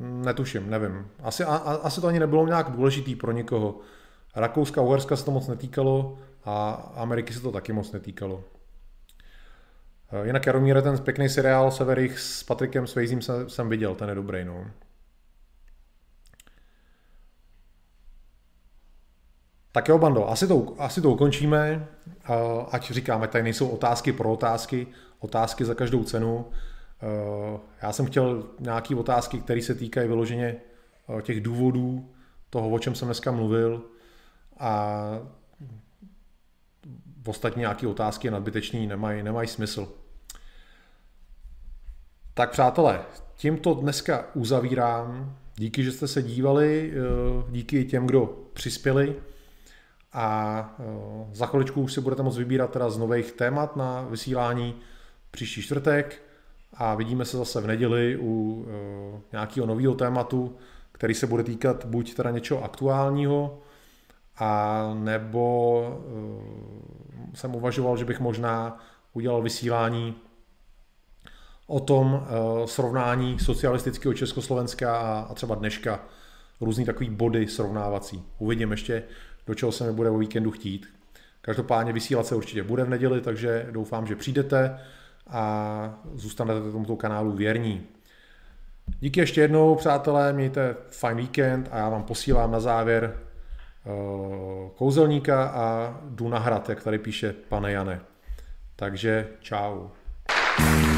netuším, nevím. Asi, a, asi to ani nebylo nějak důležitý pro někoho. Rakouska, Uherska se to moc netýkalo a Ameriky se to taky moc netýkalo. Jinak Jaromíre, ten pěkný seriál Severich s Patrikem Swayzem jsem, jsem viděl, ten je dobrý, no. Tak jo, Bando, asi to, asi to ukončíme, ať říkáme, tady nejsou otázky pro otázky, otázky za každou cenu. Já jsem chtěl nějaké otázky, které se týkají vyloženě těch důvodů toho, o čem jsem dneska mluvil a ostatní nějaké otázky nadbytečný nemají, nemají smysl. Tak přátelé, tímto dneska uzavírám. Díky, že jste se dívali, díky těm, kdo přispěli a za chviličku už si budete moct vybírat teda z nových témat na vysílání příští čtvrtek a vidíme se zase v neděli u nějakého nového tématu, který se bude týkat buď teda něčeho aktuálního, a nebo jsem uvažoval, že bych možná udělal vysílání o tom srovnání socialistického Československa a třeba dneška, různý takový body srovnávací. Uvidím ještě, do čeho se mi bude o víkendu chtít. Každopádně vysílat se určitě bude v neděli, takže doufám, že přijdete a zůstanete tomuto kanálu věrní. Díky ještě jednou, přátelé, mějte fajn víkend a já vám posílám na závěr uh, kouzelníka a jdu na hrad, jak tady píše pane Jane. Takže čau. poslední